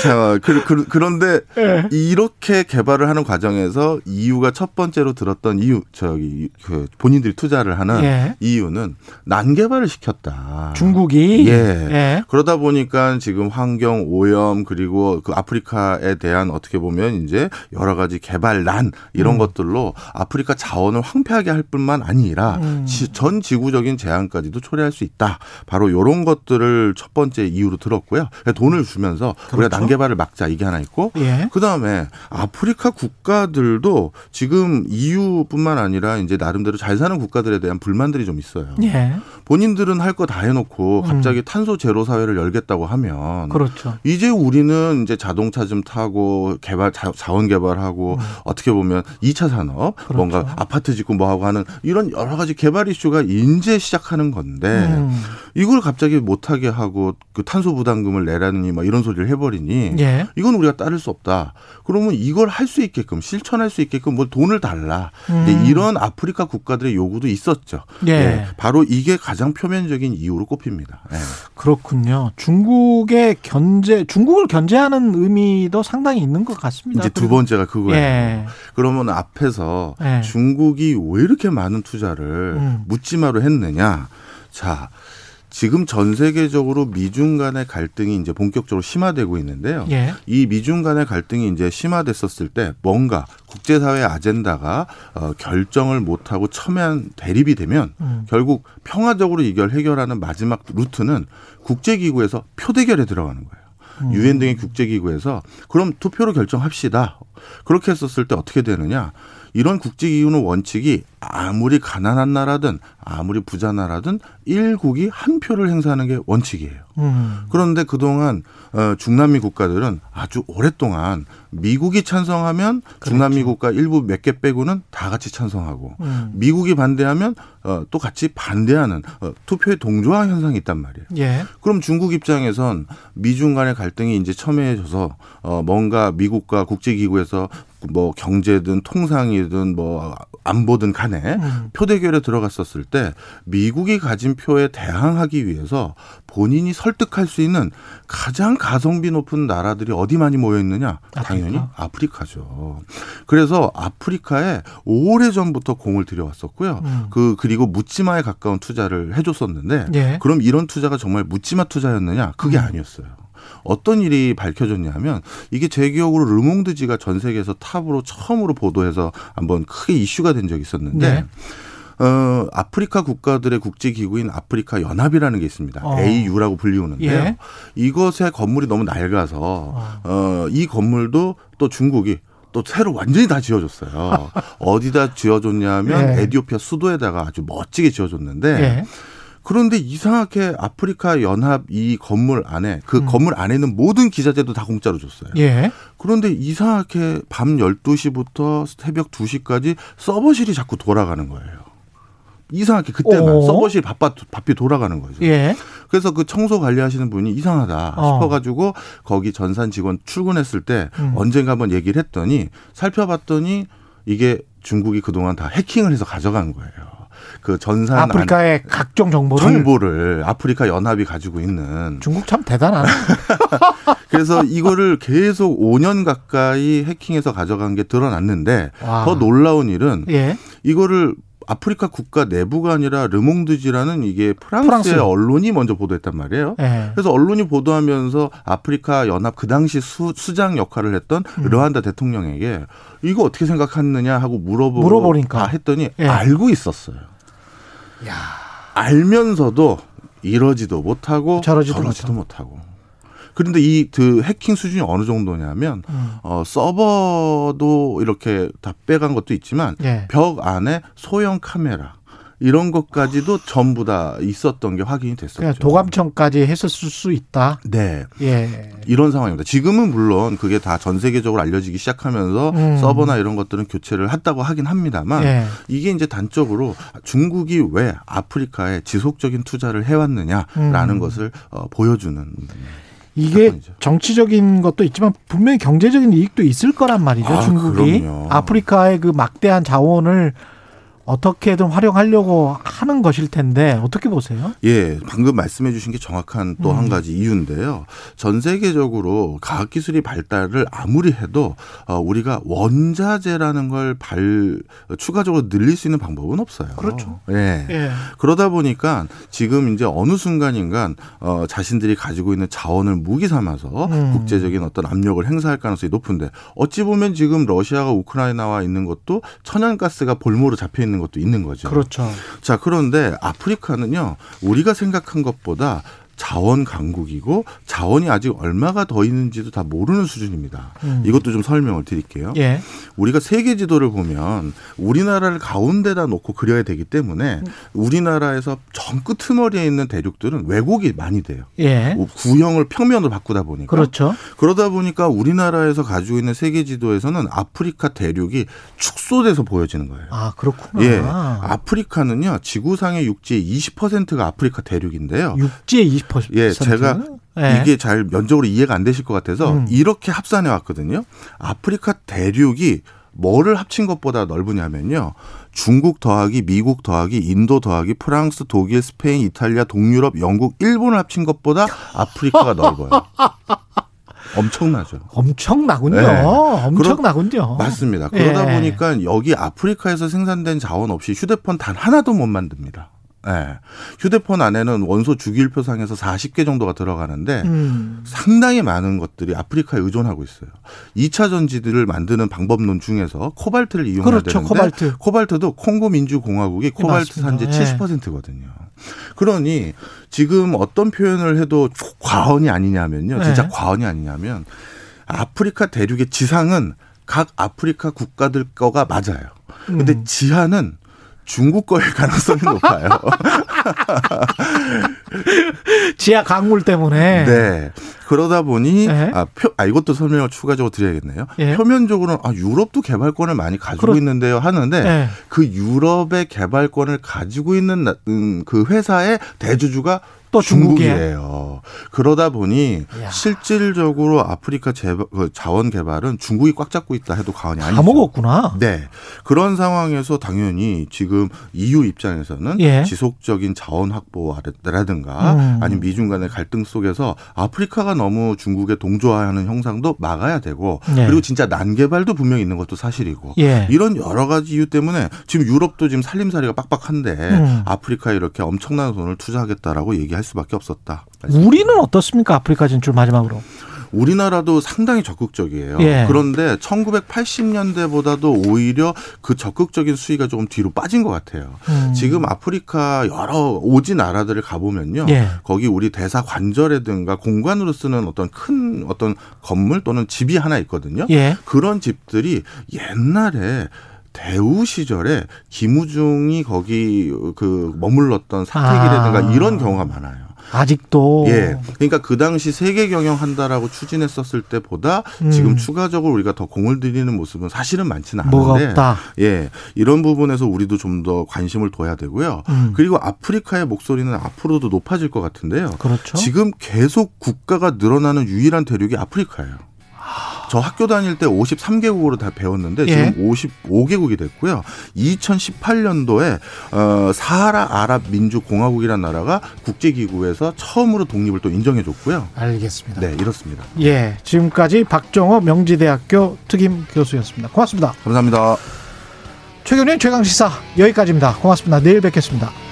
자, 그, 그, 런데 예. 이렇게 개발을 하는 과정에서 이유가 첫 번째로 들었던 이유, 저기, 그 본인들이 투자를 하는 예. 이유는 난개발을 시켰다. 중국이 예. 예. 그러다 보니까 지금 환경 오염 그리고 그 아프리카에 대한 어떻게 보면 이제 여러 가지 개발난 이런 음. 것들로 아프리카 자원을 황폐하게 할 뿐만 아니라 음. 지- 전 지구적인 재앙까지도 초래할 수 있다. 바로 이런 것들을 첫 번째 이유로 들었고요. 돈을 주면서 우리가 그렇죠. 난개발을 막자 이게 하나 있고 예. 그 다음에 아프리카 국가들도 지금 EU뿐만 아니라 이제 나름대로 잘 사는 국가들에 대한 불만들이 좀 있어요. 예. 본인들은 할 거 다 해놓고 음. 갑자기 탄소 제로 사회를 열겠다고 하면 그렇죠. 이제 우리는 이제 자동차 좀 타고 개발 자, 원 개발하고 어떻게 보면 2차 산업 음. 그렇죠. 뭔가 아파트 짓고 뭐 하고 하는 이런 여러 가지 개발 이슈가 이제 시작하는 건데 음. 이걸 갑자기 못 하게 하고 그 탄소 부담금을 내라느니 막 이런 소리를 해버리니 예. 이건 우리가 따를 수 없다. 그러면 이걸 할 수 있게끔 실천할 수 있게끔 뭐 돈을 달라. 음. 이런 아프리카 국가들의 요구도 있었죠. 예. 바로 이게 가장 표면적인 이유로 꼽힙니다. 예. 그렇군요. 중국의 견제, 중국을 견제하는 의미도 상당히 있는 것 같습니다. 이제 두 번째가 그거예요. 예. 그러면 앞에서 예. 중국이 왜 이렇게 많은 투자를 음. 묻지마로 했느냐. 자, 지금 전 세계적으로 미중 간의 갈등이 이제 본격적으로 심화되고 있는데요. 예. 이 미중 간의 갈등이 이제 심화됐었을 때 뭔가 국제사회 아젠다가 어, 결정을 못하고 첨예한 대립이 되면 음. 결국 평화적으로 이걸 해결하는 마지막 루트는 국제기구에서 표대결에 들어가는 거예요. 음. 유엔 등의 국제기구에서 그럼 투표로 결정합시다. 그렇게 했었을 때 어떻게 되느냐? 이런 국제 기구는 원칙이 아무리 가난한 나라든 아무리 부자 나라든 일국이 한 표를 행사하는 게 원칙이에요. 음. 그런데 그동안 어, 중남미 국가들은 아주 오랫동안 미국이 찬성하면 중남미 국가 일부 몇 개 빼고는 다 같이 찬성하고 음. 미국이 반대하면 어, 또 같이 반대하는 어, 투표의 동조화 현상이 있단 말이에요. 예. 그럼 중국 입장에선 미중 간의 갈등이 이제 첨예해져서 어 뭔가 미국과 국제기구에서 뭐 경제든 통상이든 뭐 안보든 간에 음. 표 대결에 들어갔었을 때 미국이 가진 표에 대항하기 위해서 본인이 설득할 수 있는 가장 가성비 높은 나라들이 어디 많이 모여 있느냐? 당연히 아프리카 죠. 그래서 아프리카에 오래 전부터 공을 들여왔었고요. 음. 그 그리고 묻지마에 가까운 투자를 해줬었는데 예. 그럼 이런 투자가 정말 묻지마 투자였느냐? 그게 음. 아니었어요. 어떤 일이 밝혀졌냐면 이게 제 기억으로 르몽드지가 전 세계에서 탑으로 처음으로 보도해서 한번 크게 이슈가 된 적이 있었는데 네. 어, 아프리카 국가들의 국제 기구인 아프리카 연합이라는 게 있습니다. 어. AU라고 불리우는데요. 예. 이것의 건물이 너무 낡아서 어, 이 건물도 또 중국이 또 새로 완전히 다 지어줬어요. 어디다 지어줬냐면 예. 에디오피아 수도에다가 아주 멋지게 지어줬는데 예. 그런데 이상하게 아프리카 연합 이 건물 안에 그 음. 건물 안에는 모든 기자재도 다 공짜로 줬어요. 예. 그런데 이상하게 밤 12시부터 새벽 2시까지 서버실이 자꾸 돌아가는 거예요. 이상하게 그때만 오. 서버실 바빠, 바삐 돌아가는 거죠. 예. 그래서 그 청소 관리하시는 분이 이상하다 어. 싶어가지고 거기 전산 직원 출근했을 때 음. 언젠가 한번 얘기를 했더니 살펴봤더니 이게 중국이 그동안 다 해킹을 해서 가져간 거예요. 그 전산 안- 아프리카의 각종 정보를 정보를 아프리카 연합이 가지고 있는 중국 참 대단하네. 그래서 이거를 계속 5년 가까이 해킹해서 가져간 게 드러났는데 와. 더 놀라운 일은 예. 이거를 아프리카 국가 내부가 아니라 르몽드지라는 이게 프랑스의 프랑스. 언론이 먼저 보도했단 말이에요. 예. 그래서 언론이 보도하면서 아프리카 연합 그 당시 수, 수장 역할을 했던 음. 르완다 대통령에게 이거 어떻게 생각하느냐 하고 물어보고 물어보니까. 다 했더니 예. 알고 있었어요. 알면서도 이러지도 못하고 저러지도 저러지도 못하고. 그런데 이 그 해킹 수준이 어느 정도냐면 음. 어 서버도 이렇게 다 빼간 것도 있지만 예. 벽 안에 소형 카메라 이런 것까지도 전부 다 있었던 게 확인이 됐었죠. 그냥 도감청까지 했었을 수 있다. 네. 예. 이런 상황입니다. 지금은 물론 그게 다 전 세계적으로 알려지기 시작하면서 음. 서버나 이런 것들은 교체를 했다고 하긴 합니다만 예. 이게 이제 단적으로 중국이 왜 아프리카에 지속적인 투자를 해왔느냐라는 음. 것을 어, 보여주는 이게 사건이죠. 정치적인 것도 있지만 분명히 경제적인 이익도 있을 거란 말이죠. 아, 중국이 그럼요. 아프리카의 그 막대한 자원을 어떻게든 활용하려고 하는 것일 텐데 어떻게 보세요? 예, 방금 말씀해 주신 게 정확한 또한 음. 가지 이유인데요. 전 세계적으로 과학 기술이 발달을 아무리 해도 어, 우리가 원자재라는 걸 발, 추가적으로 늘릴 수 있는 방법은 없어요. 그렇죠. 예. 예. 그러다 보니까 지금 이제 어느 순간인간 어, 자신들이 가지고 있는 자원을 무기 삼아서 음. 국제적인 어떤 압력을 행사할 가능성이 높은데 어찌 보면 지금 러시아가 우크라이나와 있는 것도 천연가스가 볼모로 잡혀 있는 것도 있는 거죠. 그렇죠. 자, 그런데 아프리카는요, 우리가 생각한 것보다 자원 강국이고 자원이 아직 얼마가 더 있는지도 다 모르는 수준입니다. 음. 이것도 좀 설명을 드릴게요. 예. 우리가 세계 지도를 보면 우리나라를 가운데다 놓고 그려야 되기 때문에 우리나라에서 정 끄트머리에 있는 대륙들은 왜곡이 많이 돼요. 예. 구형을 평면으로 바꾸다 보니까 그렇죠. 그러다 보니까 우리나라에서 가지고 있는 세계 지도에서는 아프리카 대륙이 축소돼서 보여지는 거예요. 아, 그렇구나. 예. 아프리카는요, 지구상의 육지의 20%가 아프리카 대륙인데요. 육지의 20%. 예, 제가 예. 이게 잘 면적으로 이해가 안 되실 것 같아서 음. 이렇게 합산해 왔거든요. 아프리카 대륙이 뭐를 합친 것보다 넓으냐면요. 중국 더하기 미국 더하기 인도 더하기 프랑스, 독일, 스페인, 이탈리아, 동유럽, 영국, 일본을 합친 것보다 아프리카가 넓어요. 엄청나죠. 엄청나군요. 네. 엄청나군요. 맞습니다. 그러다 예. 보니까 여기 아프리카에서 생산된 자원 없이 휴대폰 단 하나도 못 만듭니다. 예. 휴대폰 안에는 원소 주기율표상에서 40개 정도가 들어가는데 음. 상당히 많은 것들이 아프리카에 의존하고 있어요. 2차 전지들을 만드는 방법론 중에서 코발트를 이용해야 그렇죠, 되는데 코발트. 코발트도 콩고 민주공화국이 코발트 맞습니다. 산지 예. 70%거든요. 그러니 지금 어떤 표현을 해도 과언이 아니냐면요. 진짜 네. 과언이 아니냐면 아프리카 대륙의 지상은 각 아프리카 국가들 거가 맞아요. 근데 음. 지하는 중국 거일 가능성이 높아요. 지하 강물 때문에. 네. 그러다 보니 네. 아, 표, 아 이것도 설명을 추가적으로 드려야겠네요. 예. 표면적으로는 아 유럽도 개발권을 많이 가지고 그렇- 있는데요 하는데 예. 그 유럽의 개발권을 가지고 있는 나- 음, 그 회사의 대주주가 또 중국이에요? 중국이에요. 그러다 보니 야. 실질적으로 아프리카 재, 그 자원 개발은 중국이 꽉 잡고 있다 해도 과언이 다 아니죠. 먹었구나. 네. 그런 상황에서 당연히 지금 EU 입장에서는 예. 지속적인 자원 확보라든가 음. 아니면 미중 간의 갈등 속에서 아프리카가 너무 중국에 동조하는 형상도 막아야 되고 네. 그리고 진짜 난개발도 분명히 있는 것도 사실이고 예. 이런 여러 가지 이유 때문에 지금 유럽도 지금 살림살이가 빡빡한데 음. 아프리카에 이렇게 엄청난 돈을 투자하겠다라고 얘기할 수밖에 없었다. 우리는 어떻습니까? 아프리카 진출 마지막으로. 우리나라도 상당히 적극적이에요. 예. 그런데 1980년대보다도 오히려 그 적극적인 수위가 조금 뒤로 빠진 것 같아요. 음. 지금 아프리카 여러 오지 나라들을 가보면요. 예. 거기 우리 대사 관절이든가 공간으로 쓰는 어떤 큰 어떤 건물 또는 집이 하나 있거든요. 예. 그런 집들이 옛날에 대우 시절에 김우중이 거기 그 머물렀던 사택이라든가 아. 이런 경우가 많아요. 아직도 예. 그러니까 그 당시 세계 경영한다라고 추진했었을 때보다 음. 지금 추가적으로 우리가 더 공을 들이는 모습은 사실은 많지는 않은데 없다. 예. 이런 부분에서 우리도 좀 더 관심을 둬야 되고요. 음. 그리고 아프리카의 목소리는 앞으로도 높아질 것 같은데요. 그렇죠. 지금 계속 국가가 늘어나는 유일한 대륙이 아프리카예요. 저 학교 다닐 때 53개국으로 다 배웠는데 예. 지금 55개국이 됐고요. 2018년도에 어, 사하라 아랍 민주 공화국이라는 나라가 국제기구에서 처음으로 독립을 또 인정해줬고요. 알겠습니다. 네, 이렇습니다. 예, 지금까지 박정호 명지대학교 특임 교수였습니다. 고맙습니다. 감사합니다. 최경련 최강 시사 여기까지입니다. 고맙습니다. 내일 뵙겠습니다.